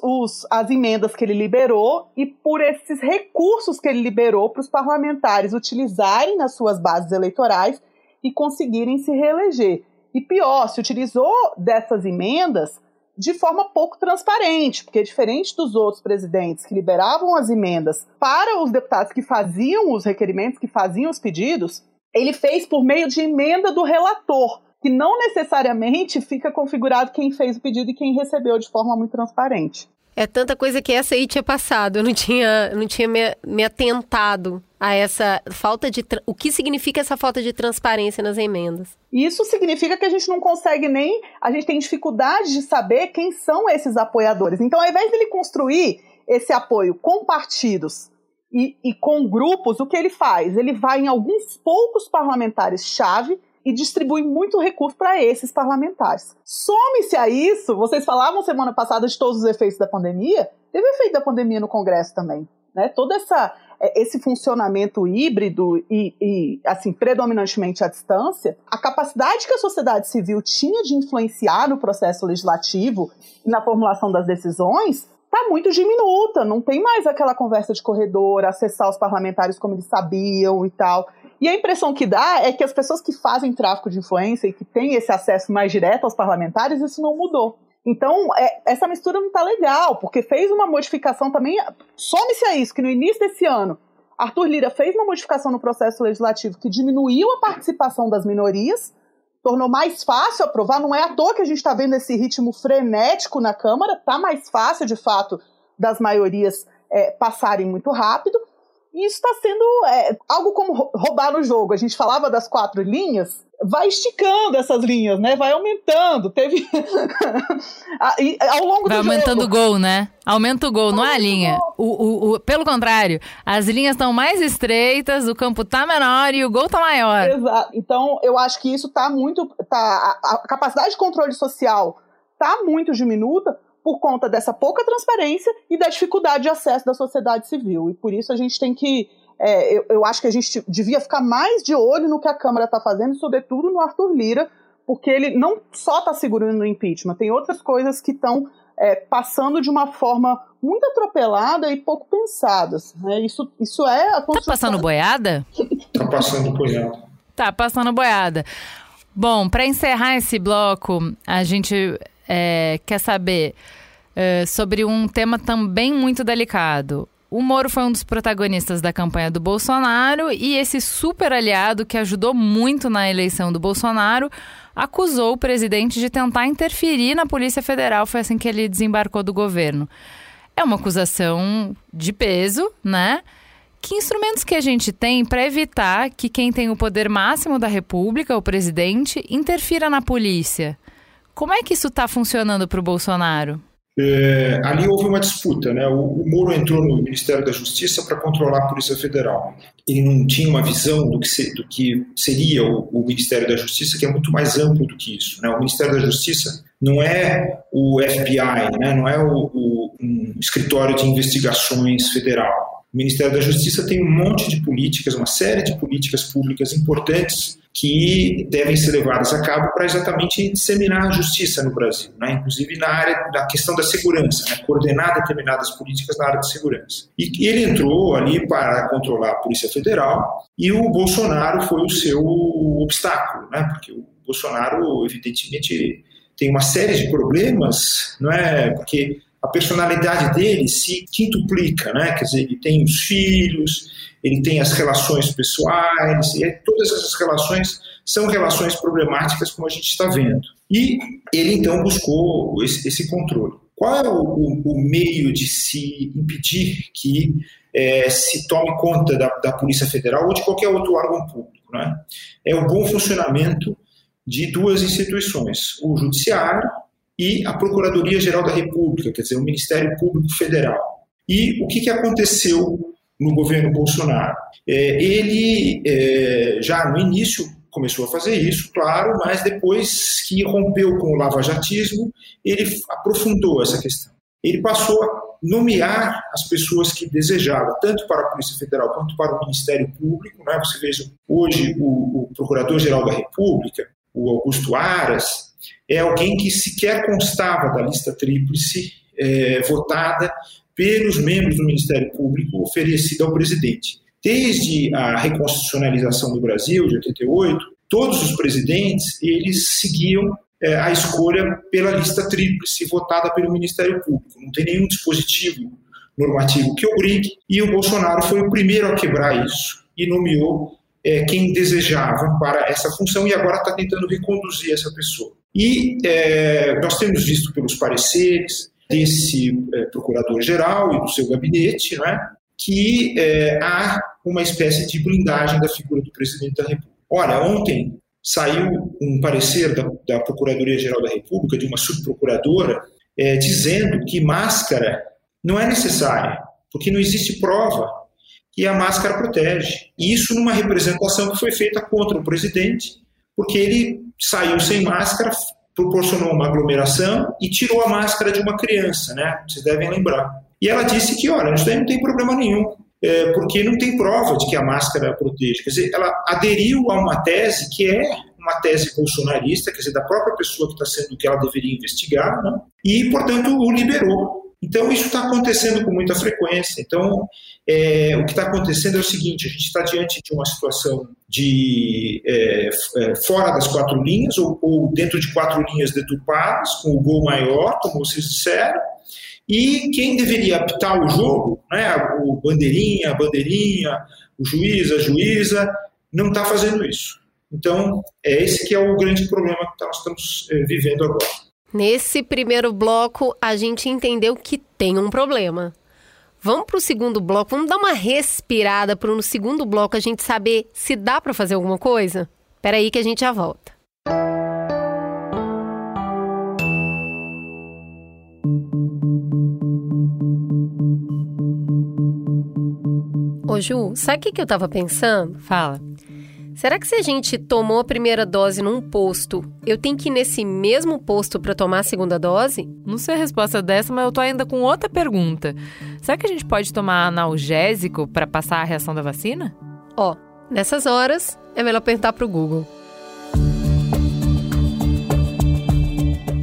S8: os, as emendas que ele liberou e por esses recursos que ele liberou para os parlamentares utilizarem nas suas bases eleitorais e conseguirem se reeleger. E pior, se utilizou dessas emendas de forma pouco transparente, porque diferente dos outros presidentes que liberavam as emendas para os deputados que faziam os requerimentos, que faziam os pedidos, ele fez por meio de emenda do relator, que não necessariamente fica configurado quem fez o pedido e quem recebeu de forma muito transparente.
S3: É tanta coisa que essa aí tinha passado, eu não tinha, não tinha me, me atentado a essa falta de. O que significa essa falta de transparência nas emendas?
S8: Isso significa que a gente não consegue nem. A gente tem dificuldade de saber quem são esses apoiadores. Então, ao invés dele construir esse apoio com partidos e, e com grupos, o que ele faz? Ele vai em alguns poucos parlamentares-chave e distribui muito recurso para esses parlamentares. Some-se a isso, vocês falavam semana passada de todos os efeitos da pandemia, teve efeito da pandemia no Congresso também. Né? Todo essa, é, esse funcionamento híbrido e, e, assim, predominantemente à distância, a capacidade que a sociedade civil tinha de influenciar no processo legislativo e na formulação das decisões está muito diminuta. Não tem mais aquela conversa de corredor, acessar os parlamentares como eles sabiam e tal. E a impressão que dá é que as pessoas que fazem tráfico de influência e que têm esse acesso mais direto aos parlamentares, isso não mudou. Então, é, essa mistura não está legal, porque fez uma modificação também. Some-se a isso, que no início desse ano, Arthur Lira fez uma modificação no processo legislativo que diminuiu a participação das minorias, tornou mais fácil aprovar. Não é à toa que a gente está vendo esse ritmo frenético na Câmara, está mais fácil, de fato, das maiorias é, passarem muito rápido. E isso está sendo é, algo como roubar no jogo. A gente falava das quatro linhas, vai esticando essas linhas, né? Vai aumentando. Teve.
S1: ao longo vai do aumentando o gol, né? Aumenta o gol, não é a linha. O, o, o, pelo contrário, as linhas estão mais estreitas, o campo tá menor e o gol tá maior.
S8: Exato. Então, eu acho que isso tá muito. Tá, a, a capacidade de controle social tá muito diminuta, por conta dessa pouca transparência e da dificuldade de acesso da sociedade civil. E por isso a gente tem que. É, eu, eu, acho que a gente devia ficar mais de olho no que a Câmara está fazendo, sobretudo no Arthur Lira, porque ele não só está segurando o impeachment, tem outras coisas que estão é, passando de uma forma muito atropelada e pouco pensadas. Né? Isso, isso é a
S1: Tá passando boiada?
S7: Tá passando boiada.
S1: Tá passando boiada. Bom, para encerrar esse bloco, a gente é, quer saber é, sobre um tema também muito delicado. O Moro foi um dos protagonistas da campanha do Bolsonaro e esse super aliado que ajudou muito na eleição do Bolsonaro acusou o presidente de tentar interferir na Polícia Federal. Foi assim que ele desembarcou do governo. É uma acusação de peso, né? Que instrumentos que a gente tem para evitar que quem tem o poder máximo da República, o presidente, interfira na polícia? Como é que isso está funcionando para o Bolsonaro?
S7: É, ali houve uma disputa, né? O, o Moro entrou no Ministério da Justiça para controlar a Polícia Federal. Ele não tinha uma visão do que, se, do que seria o, o, Ministério da Justiça, que é muito mais amplo do que isso. Né? O Ministério da Justiça não é o FBI, né? não é o, o um escritório de investigações federal. O Ministério da Justiça tem um monte de políticas, uma série de políticas públicas importantes que devem ser levadas a cabo para exatamente disseminar a justiça no Brasil, né? inclusive na área da questão da segurança, né? coordenar determinadas políticas na área de segurança. E ele entrou ali para controlar a Polícia Federal e o Bolsonaro foi o seu obstáculo, né? porque o Bolsonaro, evidentemente, tem uma série de problemas, não é? Porque a personalidade dele se quintuplica, né? Quer dizer, ele tem os filhos, ele tem as relações pessoais, e todas essas relações são relações problemáticas, como a gente está vendo. E ele então buscou esse, esse controle. Qual é o, o, o, meio de se impedir que é, se tome conta da, da, Polícia Federal ou de qualquer outro órgão público? Né? É o bom funcionamento de duas instituições, o Judiciário e a Procuradoria-Geral da República, quer dizer, o Ministério Público Federal. E o que, que aconteceu no governo Bolsonaro? É, ele, é, já no início, começou a fazer isso, claro, mas depois que rompeu com o lavajatismo, ele aprofundou essa questão. Ele passou a nomear as pessoas que desejava, tanto para a Polícia Federal quanto para o Ministério Público. Né? Você veja, hoje, o, o Procurador-Geral da República o Augusto Aras, é alguém que sequer constava da lista tríplice é, votada pelos membros do Ministério Público oferecida ao presidente. Desde a reconstitucionalização do Brasil, de 88, todos os presidentes eles seguiam é, a escolha pela lista tríplice votada pelo Ministério Público. Não tem nenhum dispositivo normativo que obrigue, e o Bolsonaro foi o primeiro a quebrar isso e nomeou é, quem desejava para essa função e agora está tentando reconduzir essa pessoa. E é, nós temos visto pelos pareceres desse é, procurador-geral e do seu gabinete né, que é, há uma espécie de blindagem da figura do presidente da República. Olha, ontem saiu um parecer da, da Procuradoria-Geral da República, de uma subprocuradora, é, dizendo que máscara não é necessária, porque não existe prova que a máscara protege. E isso numa representação que foi feita contra o presidente, porque ele saiu sem máscara, proporcionou uma aglomeração e tirou a máscara de uma criança, né? Vocês devem lembrar. E ela disse que, olha, isso daí não tem problema nenhum é, porque não tem prova de que a máscara protege. Quer dizer, ela aderiu a uma tese que é uma tese bolsonarista, quer dizer, da própria pessoa que está sendo que ela deveria investigar, né? e, portanto, o liberou. Então, isso está acontecendo com muita frequência. Então, é, o que está acontecendo é o seguinte: a gente está diante de uma situação de é, é, fora das quatro linhas, ou, ou dentro de quatro linhas deturpadas, com o gol maior, como vocês disseram, e quem deveria apitar o jogo, né, o bandeirinha, a bandeirinha, o juiz, a juíza, não está fazendo isso. Então, é esse que é o grande problema que nós estamos é, vivendo agora.
S3: Nesse primeiro bloco, a gente entendeu que tem um problema. Vamos para o segundo bloco, vamos dar uma respirada para no segundo bloco a gente saber se dá para fazer alguma coisa? Espera aí que a gente já volta. Ô Ju, sabe o que, eu tava pensando?
S1: Fala.
S3: Será que se a gente tomou a primeira dose num posto, eu tenho que ir nesse mesmo posto para tomar a segunda dose?
S1: Não sei a resposta dessa, mas eu tô ainda com outra pergunta. Será que a gente pode tomar analgésico para passar a reação da vacina?
S3: Ó, nessas horas é melhor perguntar pro Google.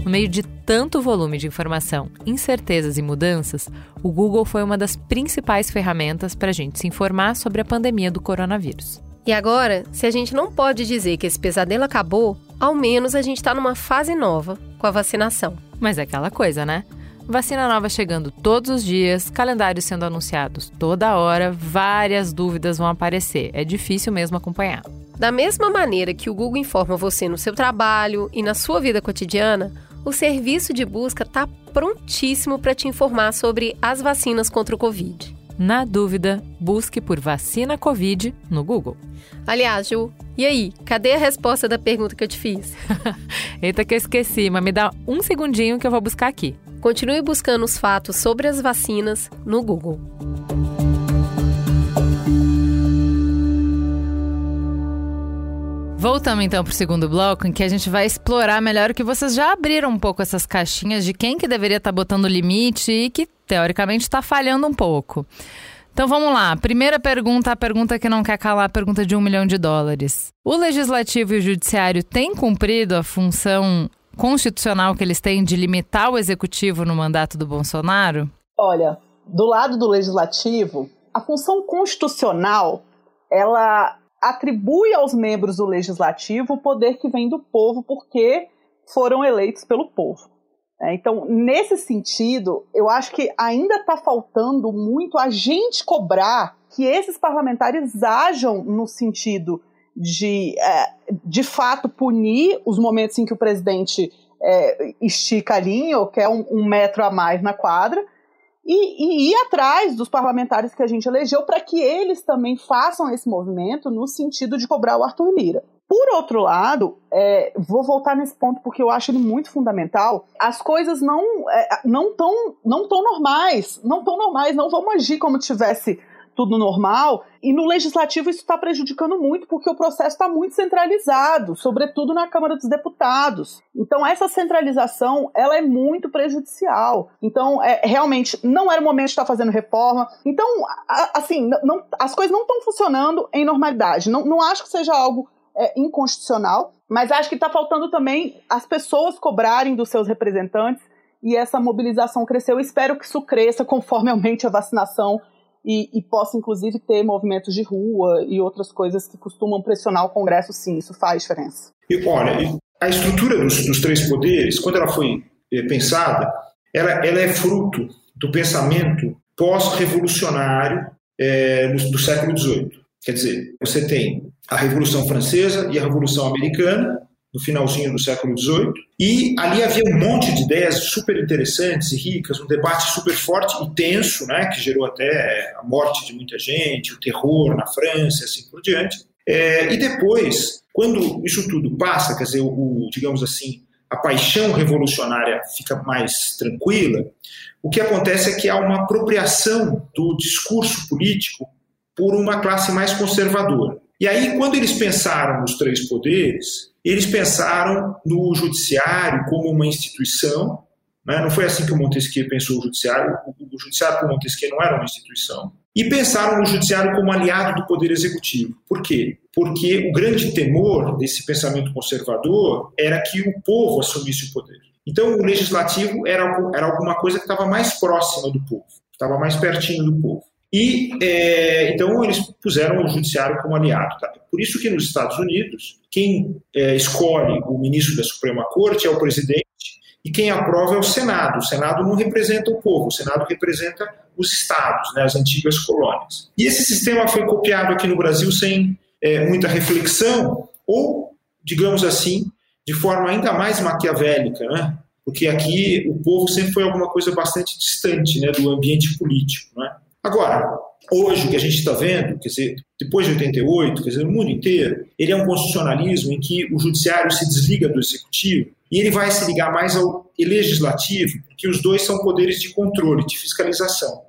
S1: meio de tanto volume de informação, incertezas e mudanças, o Google foi uma das principais ferramentas para a gente se informar sobre a pandemia do coronavírus.
S3: E agora, se a gente não pode dizer que esse pesadelo acabou, ao menos a gente está numa fase nova com a vacinação.
S1: Mas é aquela coisa, né? Vacina nova chegando todos os dias, calendários sendo anunciados toda hora, várias dúvidas vão aparecer. É difícil mesmo acompanhar.
S3: Da mesma maneira que o Google informa você no seu trabalho e na sua vida cotidiana, o serviço de busca está prontíssimo para te informar sobre as vacinas contra o Covid.
S1: Na dúvida, busque por vacina Covid no Google.
S3: Aliás, Ju, e aí? Cadê a resposta da pergunta que eu te fiz?
S1: Eita, que eu esqueci, mas me dá um segundinho que eu vou buscar aqui.
S3: Continue buscando os fatos sobre as vacinas no Google.
S1: Voltamos então para o segundo bloco, em que a gente vai explorar melhor o que vocês já abriram um pouco essas caixinhas de quem que deveria estar tá botando limite e que teoricamente está falhando um pouco. Então vamos lá. Primeira pergunta, a pergunta que não quer calar, a pergunta de um milhão de dólares. O legislativo e o judiciário têm cumprido a função constitucional que eles têm de limitar o executivo no mandato do Bolsonaro?
S8: Olha, do lado do legislativo, a função constitucional ela atribui aos membros do legislativo o poder que vem do povo, porque foram eleitos pelo povo. É, então, nesse sentido, eu acho que ainda está faltando muito a gente cobrar que esses parlamentares ajam no sentido de, é, de fato, punir os momentos em que o presidente é, estica a linha ou quer um, um metro a mais na quadra, e, e ir atrás dos parlamentares que a gente elegeu para que eles também façam esse movimento no sentido de cobrar o Arthur Lira. Por outro lado, é, vou voltar nesse ponto porque eu acho ele muito fundamental. As coisas não é, não tão não tão normais, não tão normais, não vamos agir como tivesse tudo normal. E no legislativo isso está prejudicando muito, porque o processo está muito centralizado, sobretudo na Câmara dos Deputados. Então essa centralização ela é muito prejudicial. Então é, realmente não era o momento de estar fazendo reforma. Então a, assim não, as coisas não estão funcionando em normalidade. Não, não acho que seja algo é inconstitucional, mas acho que está faltando também as pessoas cobrarem dos seus representantes e essa mobilização cresceu. Espero que isso cresça conforme aumente a vacinação e, e, possa, inclusive, ter movimentos de rua e outras coisas que costumam pressionar o Congresso, sim, isso faz diferença.
S7: E, olha, a estrutura dos, dos três poderes, quando ela foi eh, pensada, ela, ela é fruto do pensamento pós-revolucionário é, do, do século XVIII. Quer dizer, você tem a Revolução Francesa e a Revolução Americana, no finalzinho do século XVIII, e ali havia um monte de ideias super interessantes e ricas, um debate super forte e tenso, né, que gerou até a morte de muita gente, o terror na França, assim por diante. É, e depois, quando isso tudo passa, quer dizer, o, o, digamos assim, a paixão revolucionária fica mais tranquila, o que acontece é que há uma apropriação do discurso político por uma classe mais conservadora. E aí, quando eles pensaram nos três poderes, eles pensaram no judiciário como uma instituição. Né? Não foi assim que o Montesquieu pensou o judiciário. O judiciário para o Montesquieu não era uma instituição. E pensaram no judiciário como aliado do poder executivo. Por quê? Porque o grande temor desse pensamento conservador era que o povo assumisse o poder. Então, o legislativo era, era alguma coisa que estava mais próxima do povo, estava mais pertinho do povo. E é, então eles puseram o judiciário como aliado. Tá? Por isso que nos Estados Unidos quem é, escolhe o ministro da Suprema Corte é o presidente e quem aprova é o Senado. O Senado não representa o povo, o Senado representa os estados, né, as antigas colônias. E esse sistema foi copiado aqui no Brasil sem é, muita reflexão ou, digamos assim, de forma ainda mais maquiavélica, né? Porque aqui o povo sempre foi alguma coisa bastante distante, né, do ambiente político, né? Agora, hoje o que a gente está vendo, quer dizer, depois de 88, quer dizer, no mundo inteiro, ele é um constitucionalismo em que o judiciário se desliga do executivo e ele vai se ligar mais ao legislativo, porque os dois são poderes de controle, de fiscalização.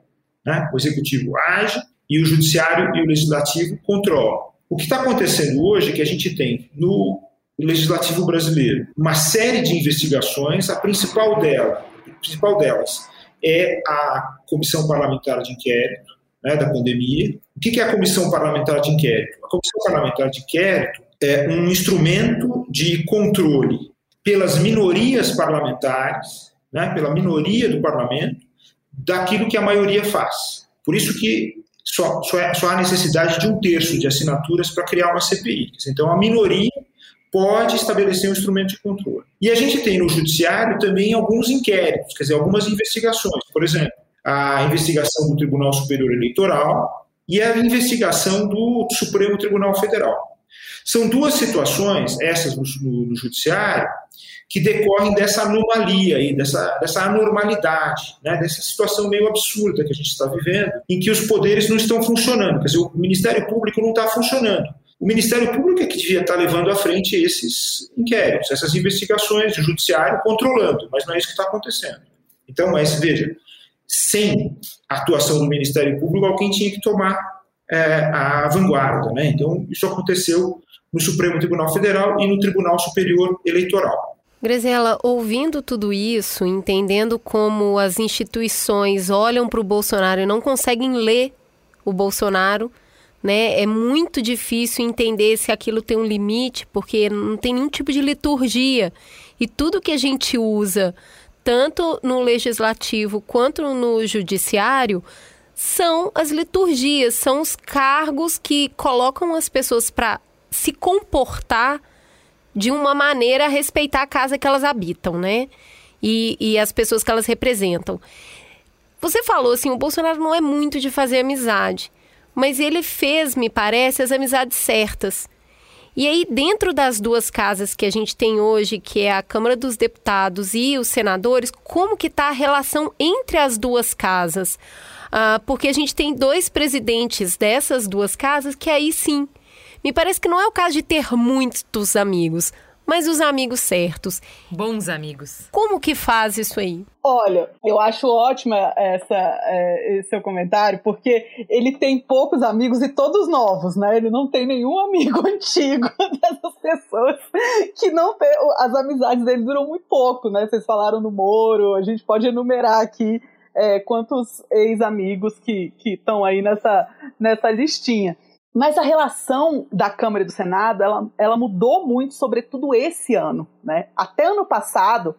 S7: Né? O executivo age e o judiciário e o legislativo controlam. O que está acontecendo hoje é que a gente tem no legislativo brasileiro uma série de investigações, a principal dela, a principal delas é a Comissão Parlamentar de Inquérito né, da pandemia. O que é a Comissão Parlamentar de Inquérito? A Comissão Parlamentar de Inquérito é um instrumento de controle pelas minorias parlamentares, né, pela minoria do parlamento, daquilo que a maioria faz. Por isso que só, só, é, só há necessidade de um terço de assinaturas para criar uma CPI. Então, a minoria pode estabelecer um instrumento de controle. E a gente tem no judiciário também alguns inquéritos, quer dizer, algumas investigações. Por exemplo, a investigação do Tribunal Superior Eleitoral e a investigação do Supremo Tribunal Federal. São duas situações, essas no, no, no judiciário, que decorrem dessa anomalia aí, dessa, dessa anormalidade, né, dessa situação meio absurda que a gente está vivendo, em que os poderes não estão funcionando, quer dizer, o Ministério Público não está funcionando. O Ministério Público é que devia estar levando à frente esses inquéritos, essas investigações, o judiciário controlando, mas não é isso que está acontecendo. Então, mas veja, sem a atuação do Ministério Público, alguém tinha que tomar é, a vanguarda. Né? Então, isso aconteceu no Supremo Tribunal Federal e no Tribunal Superior Eleitoral.
S3: Grazela, ouvindo tudo isso, entendendo como as instituições olham para o Bolsonaro e não conseguem ler o Bolsonaro, né? É muito difícil entender se aquilo tem um limite, porque não tem nenhum tipo de liturgia. E tudo que a gente usa, tanto no legislativo quanto no judiciário, são as liturgias, são os cargos que colocam as pessoas para se comportar de uma maneira a respeitar a casa que elas habitam, né? E, e as pessoas que elas representam. Você falou assim, o Bolsonaro não é muito de fazer amizade mas ele fez, me parece, as amizades certas. E aí, dentro das duas casas que a gente tem hoje, que é a Câmara dos Deputados e os senadores, como que está a relação entre as duas casas? Ah, porque a gente tem dois presidentes dessas duas casas que aí sim. Me parece que não é o caso de ter muitos amigos, mas os amigos certos.
S1: Bons amigos.
S3: Como que faz isso aí?
S8: Olha, eu acho ótima essa, é, esse seu comentário, porque ele tem poucos amigos e todos novos, né? Ele não tem nenhum amigo antigo dessas pessoas que não tem. As amizades dele duram muito pouco, né? Vocês falaram no Moro, a gente pode enumerar aqui é, quantos ex-amigos que estão aí nessa, nessa listinha. Mas a relação da Câmara e do Senado, ela, ela mudou muito, sobretudo esse ano. Né? Até ano passado,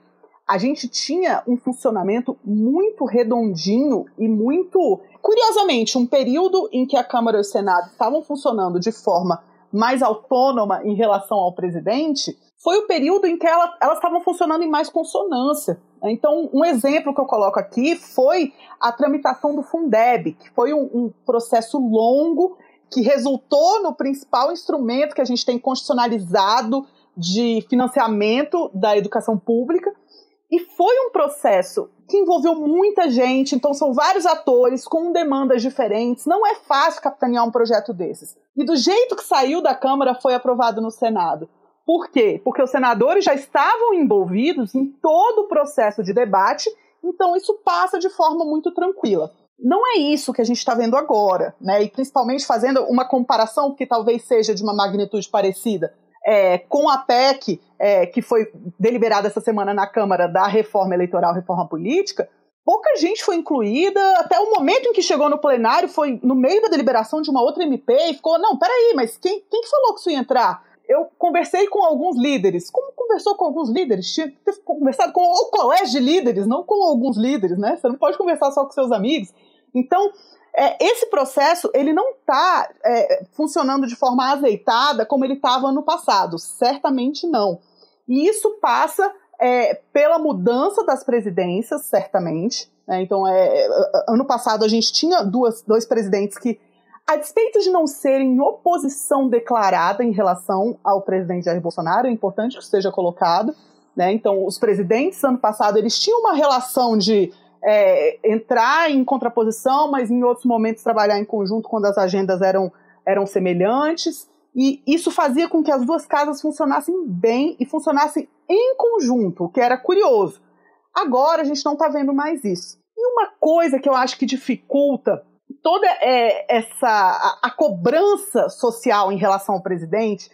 S8: a gente tinha um funcionamento muito redondinho e muito. Curiosamente, um período em que a Câmara e o Senado estavam funcionando de forma mais autônoma em relação ao presidente, foi o período em que ela, elas estavam funcionando em mais consonância. Então, um exemplo que eu coloco aqui foi a tramitação do Fundeb, que foi um, um processo longo que resultou no principal instrumento que a gente tem constitucionalizado de financiamento da educação pública. E foi um processo que envolveu muita gente, então são vários atores com demandas diferentes. Não é fácil capitanear um projeto desses. E do jeito que saiu da Câmara, foi aprovado no Senado. Por quê? Porque os senadores já estavam envolvidos em todo o processo de debate, então isso passa de forma muito tranquila. Não é isso que a gente está vendo agora, né? E principalmente fazendo uma comparação que talvez seja de uma magnitude parecida é, com a PEC é, que foi deliberada essa semana na Câmara da reforma eleitoral, reforma política. Pouca gente foi incluída, até o momento em que chegou no plenário, foi no meio da deliberação de uma outra MP e ficou: não, peraí, mas quem, quem falou que isso ia entrar? eu conversei com alguns líderes. Como conversou com alguns líderes? Tinha que ter conversado com o colégio de líderes, não com alguns líderes, né? Você não pode conversar só com seus amigos. Então, é, esse processo ele não está é, funcionando de forma azeitada como ele estava ano passado. Certamente não. E isso passa é, pela mudança das presidências, certamente. Né? Então, é, ano passado a gente tinha duas, dois presidentes que a despeito de não serem oposição declarada em relação ao presidente Jair Bolsonaro, é importante que isso seja colocado. Né? Então, os presidentes, ano passado, eles tinham uma relação de é, entrar em contraposição, mas em outros momentos trabalhar em conjunto quando as agendas eram, eram semelhantes. E isso fazia com que as duas casas funcionassem bem e funcionassem em conjunto, o que era curioso. Agora a gente não está vendo mais isso. E uma coisa que eu acho que dificulta toda é, essa a, a, cobrança social em relação ao presidente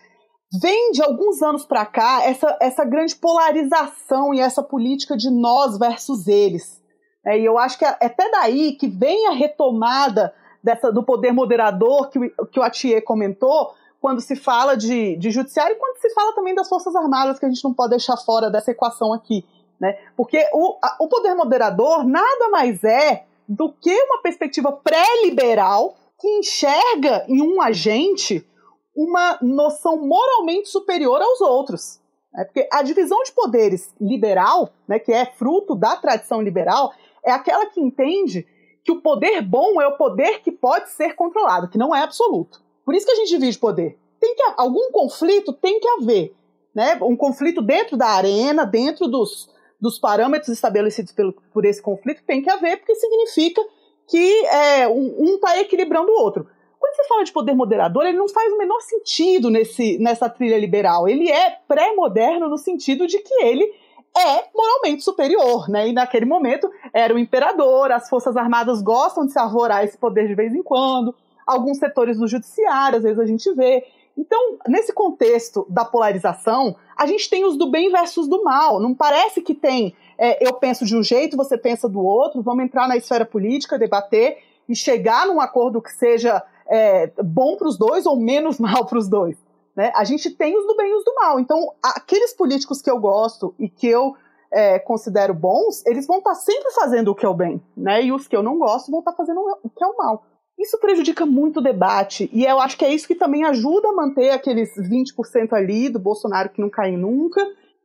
S8: vem de alguns anos para cá essa, essa grande polarização e essa política de nós versus eles. É, e eu acho que é até daí que vem a retomada dessa, do poder moderador que, o, que o Atier comentou, quando se fala de, de judiciário e quando se fala também das Forças Armadas, que a gente não pode deixar fora dessa equação aqui. Né? Porque o, a, o poder moderador nada mais é do que uma perspectiva pré-liberal que enxerga em um agente uma noção moralmente superior aos outros. Né? Porque a divisão de poderes liberal, né, que é fruto da tradição liberal, é aquela que entende que o poder bom é o poder que pode ser controlado, que não é absoluto. Por isso que a gente divide poder. Tem que algum conflito tem que haver, né? Um conflito dentro da arena, dentro dos, dos parâmetros estabelecidos pelo, por esse conflito tem que haver, porque significa que é, um está equilibrando o outro. Quando você fala de poder moderador, ele não faz o menor sentido nesse, nessa trilha liberal. Ele é pré-moderno no sentido de que ele é moralmente superior, né? E naquele momento era o imperador, as forças armadas gostam de se arvorar esse poder de vez em quando, alguns setores do judiciário, às vezes a gente vê. Então, nesse contexto da polarização, a gente tem os do bem versus do mal. Não parece que tem é, eu penso de um jeito, você pensa do outro, vamos entrar na esfera política, debater e chegar num acordo que seja é, bom para os dois ou menos mal para os dois. Né? A gente tem os do bem e os do mal. Então, aqueles políticos que eu gosto e que eu é, considero bons, eles vão estar tá sempre fazendo o que é o bem, né? E os que eu não gosto vão estar tá fazendo o que é o mal. Isso prejudica muito o debate, e eu acho que é isso que também ajuda a manter aqueles 20% ali do Bolsonaro que não cai nunca,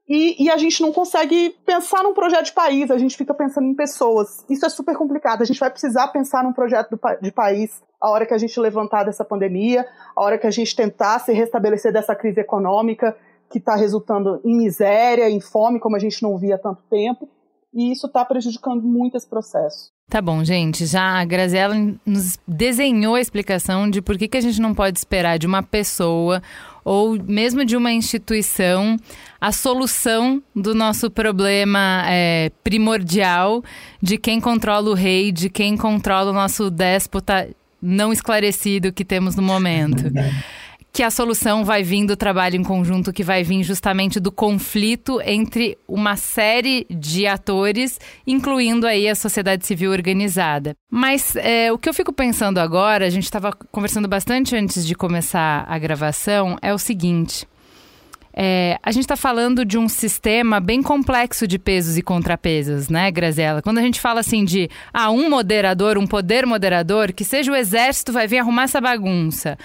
S8: e, e, a gente não consegue pensar num projeto de país, a gente fica pensando em pessoas. Isso é super complicado. A gente vai precisar pensar num projeto de país a hora que a gente levantar dessa pandemia, a hora que a gente tentar se restabelecer dessa crise econômica que está resultando em miséria, em fome, como a gente não via há tanto tempo. E isso está prejudicando muito esse processo.
S1: Tá bom, gente. Já a Graziella nos desenhou a explicação de por que, que a gente não pode esperar de uma pessoa ou mesmo de uma instituição a solução do nosso problema é, primordial de quem controla o rei, de quem controla o nosso déspota não esclarecido que temos no momento. que a solução vai vir do trabalho em conjunto, que vai vir justamente do conflito entre uma série de atores, incluindo aí a sociedade civil organizada. Mas é, o que eu fico pensando agora, a gente estava conversando bastante antes de começar a gravação, é o seguinte. É, a gente está falando de um sistema bem complexo de pesos e contrapesos, né, Graziela? Quando a gente fala assim de ah, um moderador, um poder moderador, que seja o exército vai vir arrumar essa bagunça.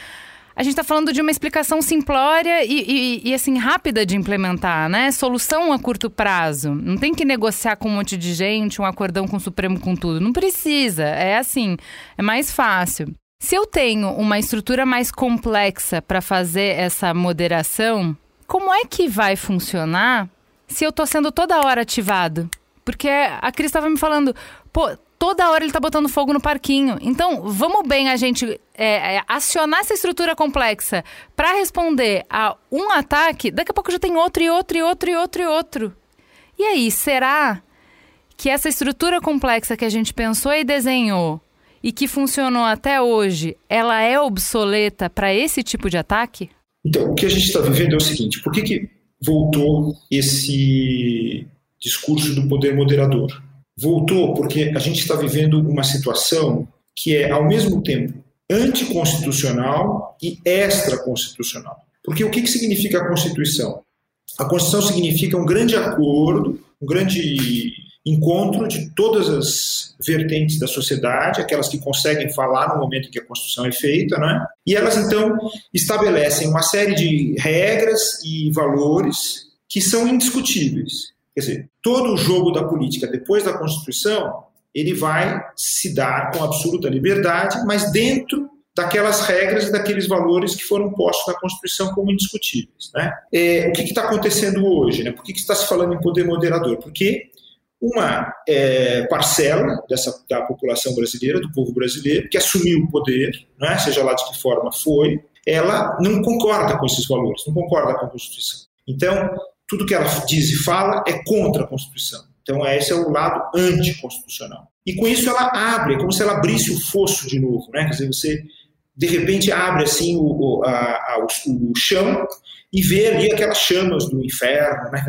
S1: A gente está falando de uma explicação simplória e, e, e, assim rápida de implementar, né? Solução a curto prazo. Não tem que negociar com um monte de gente, um acordão com o Supremo com tudo. Não precisa. É assim, é mais fácil. Se eu tenho uma estrutura mais complexa para fazer essa moderação, como é que vai funcionar se eu estou sendo toda hora ativado? Porque a Cris estava me falando, pô, toda hora ele está botando fogo no parquinho. Então, vamos bem a gente é, é, acionar essa estrutura complexa para responder a um ataque, daqui a pouco já tem outro e outro e outro e outro e outro. E aí, será que essa estrutura complexa que a gente pensou e desenhou e que funcionou até hoje, ela é obsoleta para esse tipo de ataque?
S7: Então, o que a gente está vivendo é o seguinte: por que, que voltou esse discurso do poder moderador? Voltou porque a gente está vivendo uma situação que é, ao mesmo tempo, anticonstitucional e extraconstitucional. Porque o que, que significa a Constituição? A Constituição significa um grande acordo, um grande encontro de todas as vertentes da sociedade, aquelas que conseguem falar no momento em que a Constituição é feita, né? e elas então estabelecem uma série de regras e valores que são indiscutíveis. Quer dizer, todo o jogo da política depois da Constituição ele vai se dar com absoluta liberdade, mas dentro daquelas regras e daqueles valores que foram postos na Constituição como indiscutíveis. Né? É, o que está acontecendo hoje? Né? Por que, que está se falando em poder moderador? Porque uma é, parcela dessa, da população brasileira, do povo brasileiro, que assumiu o poder, né, seja lá de que forma foi, ela não concorda com esses valores, não concorda com a Constituição. Então, tudo que ela diz e fala é contra a Constituição. Então, esse é o lado anticonstitucional. E com isso ela abre, é como se ela abrisse o fosso de novo, né? Quer dizer, você de repente abre assim o, a, a, o, o chão e vê ali aquelas chamas do inferno, né?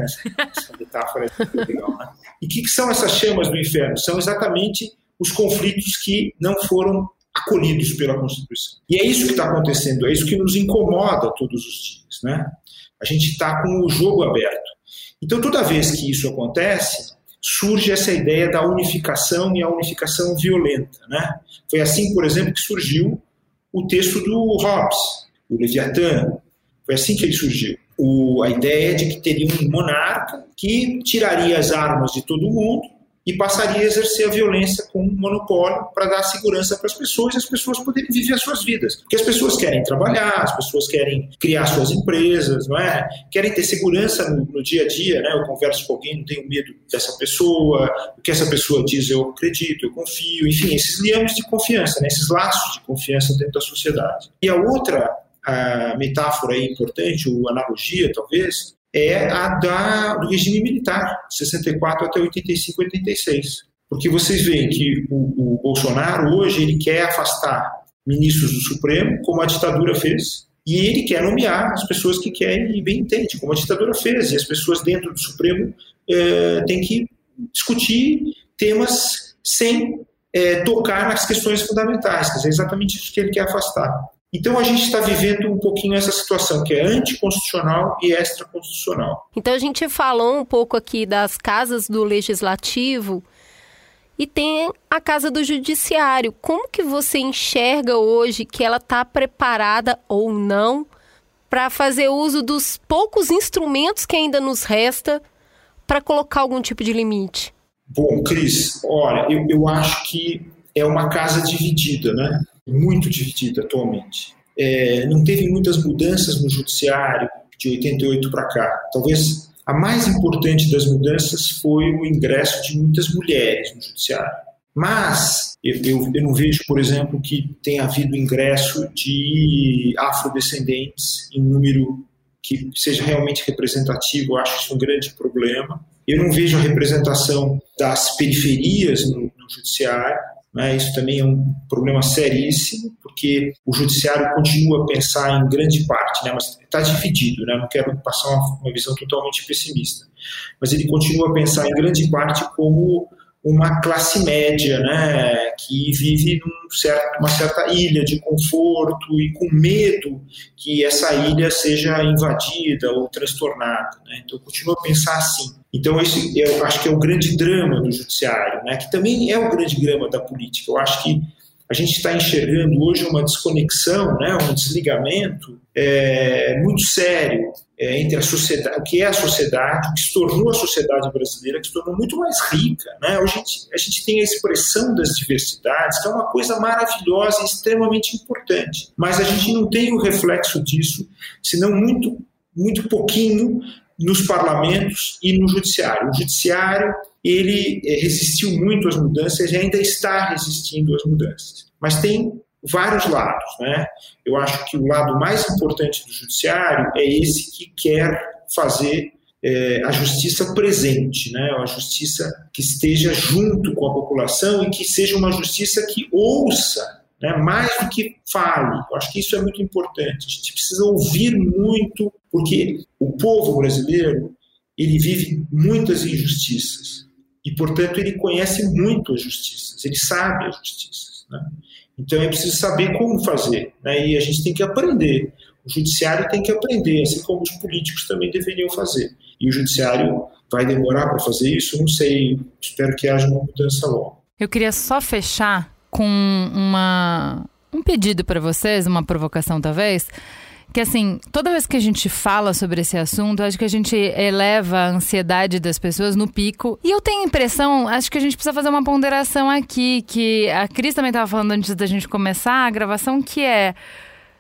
S7: Essa metáfora é legal, né? E o que, que são essas chamas do inferno? São exatamente os conflitos que não foram acolhidos pela Constituição. E é isso que está acontecendo, é isso que nos incomoda todos os dias, né? A gente está com o jogo aberto. Então, toda vez que isso acontece, surge essa ideia da unificação e a unificação violenta, né? Foi assim, por exemplo, que surgiu o texto do Hobbes, o Leviatã, foi assim que ele surgiu. O, a ideia de que teria um monarca que tiraria as armas de todo mundo e passaria a exercer a violência com um monopólio para dar segurança para as pessoas e as pessoas poderem viver as suas vidas. Porque as pessoas querem trabalhar, as pessoas querem criar suas empresas, não é? Querem ter segurança no, no dia a dia, né? Eu converso com alguém, não tenho medo dessa pessoa, o que essa pessoa diz eu acredito, eu confio, enfim, esses liames de confiança, né? esses laços de confiança dentro da sociedade. E a outra a metáfora importante, ou analogia talvez, é a da, do regime militar, 64 até 85, 86. Porque vocês veem que o, o Bolsonaro hoje ele quer afastar ministros do Supremo, como a ditadura fez, e ele quer nomear as pessoas que querem e bem entende, como a ditadura fez, e as pessoas dentro do Supremo é, têm que discutir temas sem é, tocar nas questões fundamentais, quer dizer, exatamente isso que ele quer afastar. Então a gente está vivendo um pouquinho essa situação que é anticonstitucional e extraconstitucional.
S3: Então a gente falou um pouco aqui das casas do legislativo e tem a casa do judiciário. Como que você enxerga hoje que ela está preparada ou não para fazer uso dos poucos instrumentos que ainda nos resta para colocar algum tipo de limite?
S7: Bom, Cris, olha, eu, eu acho que é uma casa dividida, né? Muito dividida atualmente. É, não teve muitas mudanças no judiciário de 88 para cá. Talvez a mais importante das mudanças foi o ingresso de muitas mulheres no judiciário. Mas eu, eu, eu não vejo, por exemplo, que tenha havido ingresso de afrodescendentes em número que seja realmente representativo. Eu acho isso um grande problema. Eu não vejo a representação das periferias no, no judiciário Né? Isso também é um problema seríssimo, porque o judiciário continua a pensar em grande parte, né? mas está dividido, né? não quero passar uma, uma visão totalmente pessimista, mas ele continua a pensar em grande parte como uma classe média, né, que vive num certo, uma certa ilha de conforto e com medo que essa ilha seja invadida ou transtornada. Né? Então, eu continuo a pensar assim. Então, esse eu acho que é o grande drama do judiciário, né, que também é o grande drama da política. Eu acho que a gente está enxergando hoje uma desconexão, né, um desligamento é, muito sério é, entre a sociedade, o que é a sociedade, o que se tornou a sociedade brasileira, que se tornou muito mais rica. Né? Hoje a gente, a gente tem a expressão das diversidades, que é uma coisa maravilhosa e extremamente importante, mas a gente não tem o reflexo disso, senão muito, muito pouquinho nos parlamentos e no judiciário. O judiciário ele é, resistiu muito às mudanças e ainda está resistindo às mudanças. Mas tem vários lados. Né? Eu acho que o lado mais importante do judiciário é esse que quer fazer é, a justiça presente, né? a justiça que esteja junto com a população e que seja uma justiça que ouça né? mais do que fale. Eu acho que isso é muito importante. A gente precisa ouvir muito, porque o povo brasileiro ele vive muitas injustiças e, portanto, ele conhece muito as justiças, ele sabe as justiças. Né? Então é preciso saber como fazer, né? e a gente tem que aprender. O judiciário tem que aprender, assim como os políticos também deveriam fazer. E o judiciário vai demorar para fazer isso? Não sei. Espero que haja uma mudança logo.
S1: Eu queria só fechar com uma, um pedido para vocês, uma provocação talvez que assim, toda vez que a gente fala sobre esse assunto, acho que a gente eleva a ansiedade das pessoas no pico. E eu tenho a impressão, acho que a gente precisa fazer uma ponderação aqui, que a Cris também estava falando antes da gente começar a gravação, que é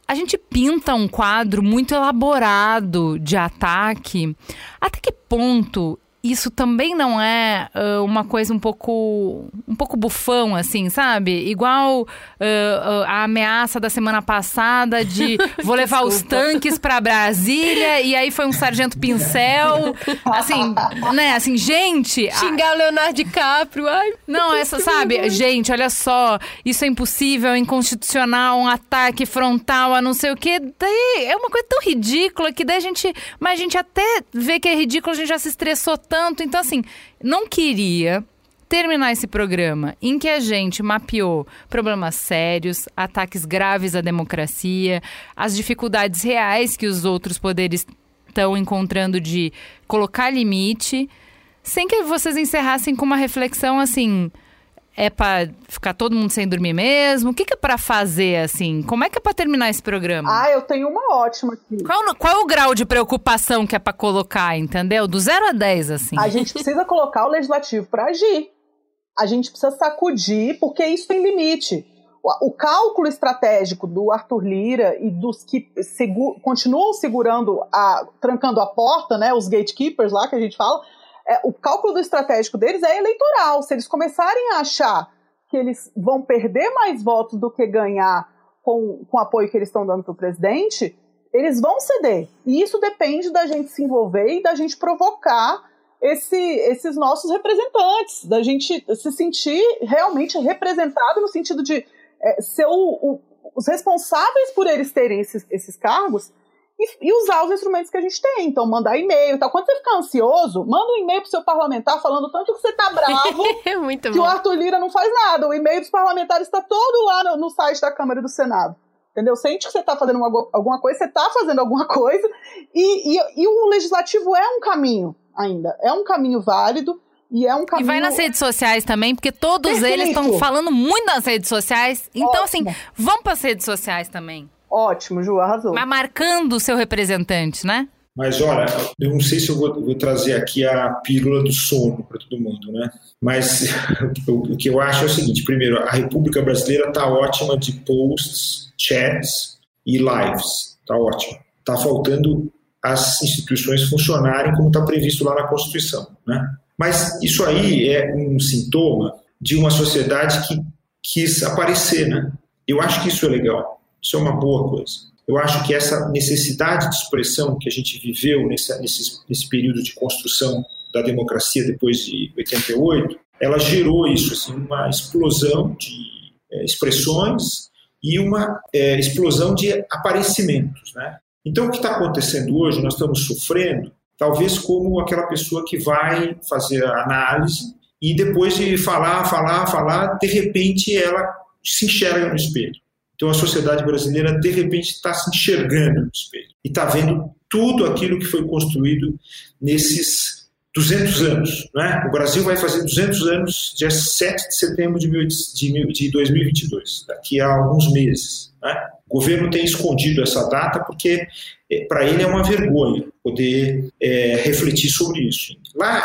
S1: a gente pinta um quadro muito elaborado de ataque. Até que ponto isso também não é uh, uma coisa um pouco um pouco bufão assim sabe? Igual uh, uh, a ameaça da semana passada de vou levar os tanques para Brasília e aí foi um sargento pincel. Assim né? Assim gente
S3: xingar o Leonardo DiCaprio ai
S1: não essa sabe? gente olha só isso é impossível é inconstitucional um ataque frontal a não sei o que daí é uma coisa tão ridícula que daí a gente mas a gente até vê que é ridículo a gente já se estressou tanto. Então, assim, não queria terminar esse programa em que a gente mapeou problemas sérios, ataques graves à democracia, as dificuldades reais que os outros poderes estão encontrando de colocar limite, sem que vocês encerrassem com uma reflexão assim é para ficar todo mundo sem dormir mesmo? O que, que é para fazer, assim? Como é que é para terminar esse programa?
S8: Ah, eu tenho uma ótima aqui.
S1: Qual, qual é o grau de preocupação que é para colocar, entendeu? Do 0 a 10, assim.
S8: A gente precisa colocar o legislativo para agir. A gente precisa sacudir, porque isso tem limite. O, o cálculo estratégico do Arthur Lira e dos que segu continuam segurando, a, trancando a porta, né, os gatekeepers lá que a gente fala, é, o cálculo estratégico deles é eleitoral. Se eles começarem a achar que eles vão perder mais votos do que ganhar com, com o apoio que eles estão dando para o presidente, eles vão ceder. E isso depende da gente se envolver e da gente provocar esse, esses nossos representantes, da gente se sentir realmente representado no sentido de é, ser o, o, os responsáveis por eles terem esses, esses cargos e, e, usar os instrumentos que a gente tem. Então, mandar e-mail. Então, quando você ficar ansioso, manda um e-mail pro seu parlamentar falando tanto que você tá bravo
S3: Muito
S8: que
S3: bom.
S8: o Arthur Lira não faz nada. O e-mail dos parlamentares está todo lá no, no, site da Câmara e do Senado. Entendeu? Sente que você está fazendo uma, alguma coisa, você está fazendo alguma coisa. E, e, e o legislativo é um caminho ainda. É um caminho válido. E é um caminho...
S1: E vai nas redes sociais também, porque todos Perfeito. eles estão falando muito nas redes sociais. Então, Ótimo. assim, vamos para as redes sociais também.
S8: Ótimo, Ju, arrasou.
S1: Mas marcando o seu representante, né?
S7: Mas olha, eu não sei se eu vou, vou trazer aqui a pílula do sono para todo mundo, né? Mas o, o, que eu acho é o seguinte: primeiro, a República Brasileira está ótima de posts, chats e lives. Está ótimo. Está faltando as instituições funcionarem como está previsto lá na Constituição, né? Mas isso aí é um sintoma de uma sociedade que quis aparecer, né? Eu acho que isso é legal. Isso é uma boa coisa. Eu acho que essa necessidade de expressão que a gente viveu nesse, nesse, nesse período de construção da democracia depois de 88 ela gerou isso, assim, uma explosão de é, expressões e uma é, explosão de aparecimentos. Né? Então, o que está acontecendo hoje, nós estamos sofrendo, talvez como aquela pessoa que vai fazer a análise e depois de falar, falar, falar, de repente ela se enxerga no espelho. Então, a sociedade brasileira, de repente, está se enxergando no espelho e está vendo tudo aquilo que foi construído nesses 200 anos. Né? O Brasil vai fazer 200 anos dia 7 de setembro de, 2022, daqui a alguns meses. Né? O governo tem escondido essa data porque, é, para ele, é uma vergonha poder é, refletir sobre isso. Lá,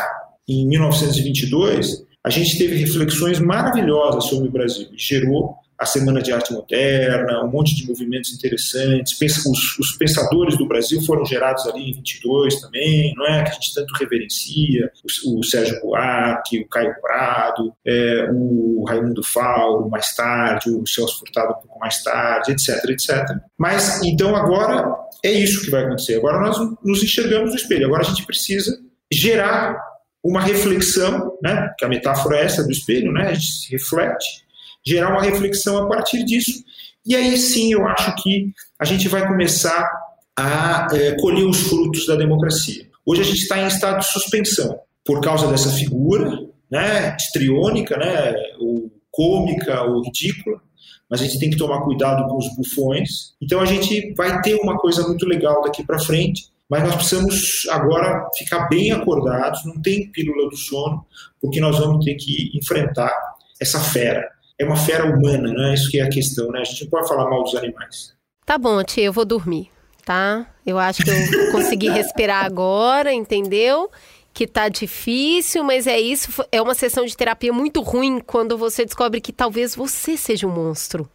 S7: em 1922, a gente teve reflexões maravilhosas sobre o Brasil. Gerou a Semana de Arte Moderna, um monte de movimentos interessantes. Os, os, pensadores do Brasil foram gerados ali em 22 também, não é? Que a gente tanto reverencia. O, o Sérgio Buarque, o Caio Prado, é, o Raimundo Fauro, mais tarde, o Celso Furtado um pouco mais tarde, etc, etc. Mas, então, agora é isso que vai acontecer. Agora nós nos enxergamos no espelho. Agora a gente precisa gerar uma reflexão, né? Que a metáfora é essa do espelho, né? A gente se reflete gerar uma reflexão a partir disso. E aí sim eu acho que a gente vai começar a é, colher os frutos da democracia. Hoje a gente está em estado de suspensão por causa dessa figura né, histriônica, né, ou cômica ou ridícula, mas a gente tem que tomar cuidado com os bufões. Então a gente vai ter uma coisa muito legal daqui para frente, mas nós precisamos agora ficar bem acordados, não tem pílula do sono, porque nós vamos ter que enfrentar essa fera é uma fera humana, né? Isso que é a questão, né? A gente não pode falar mal dos animais.
S3: Tá bom, tia, eu vou dormir, tá? Eu acho que eu consegui respirar agora, entendeu? Que tá difícil, mas é isso. É uma sessão de terapia muito ruim quando você descobre que talvez você seja um monstro.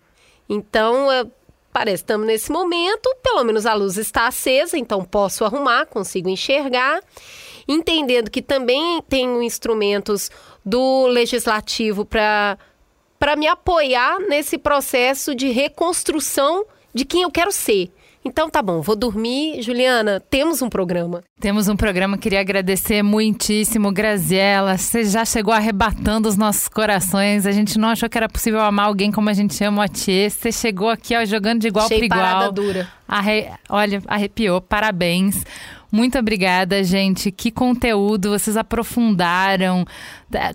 S3: Então, é, parece que estamos nesse momento, pelo menos a luz está acesa, então posso arrumar, consigo enxergar. Entendendo que também tenho instrumentos do legislativo para para me apoiar nesse processo de reconstrução de quem eu quero ser. Então tá bom, vou dormir. Juliana, temos um programa.
S1: Temos um programa, queria agradecer muitíssimo, Graziela. Você já chegou arrebatando os nossos corações. A gente não achou que era possível amar alguém como a gente ama o Atiê. Você chegou aqui ó, jogando de igual para igual.
S3: dura.
S1: Arre... Olha, arrepiou. Parabéns. Muito obrigada, gente. Que conteúdo vocês aprofundaram.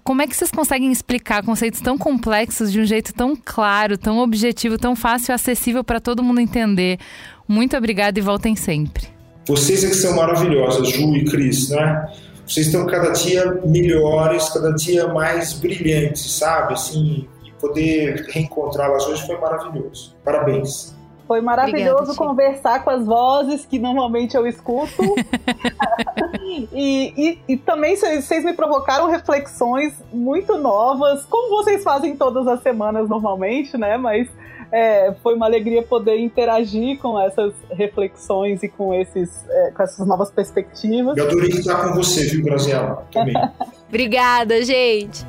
S1: Como é que vocês conseguem explicar conceitos tão complexos de um jeito tão claro, tão objetivo, tão fácil e acessível para todo mundo entender? Muito obrigada e voltem sempre.
S7: Vocês é que são maravilhosas, Ju e Cris, né? Vocês estão cada dia melhores, cada dia mais brilhantes, sabe? Assim, poder reencontrá-las hoje foi maravilhoso. Parabéns.
S8: Foi maravilhoso Obrigada, conversar com as vozes que normalmente eu escuto. e, e, e, também vocês me provocaram reflexões muito novas, como vocês fazem todas as semanas normalmente, né? Mas é, foi uma alegria poder interagir com essas reflexões e com, esses, é, com essas novas perspectivas.
S7: Eu adorei estar com você, viu, Graziela? Também.
S3: Obrigada, gente.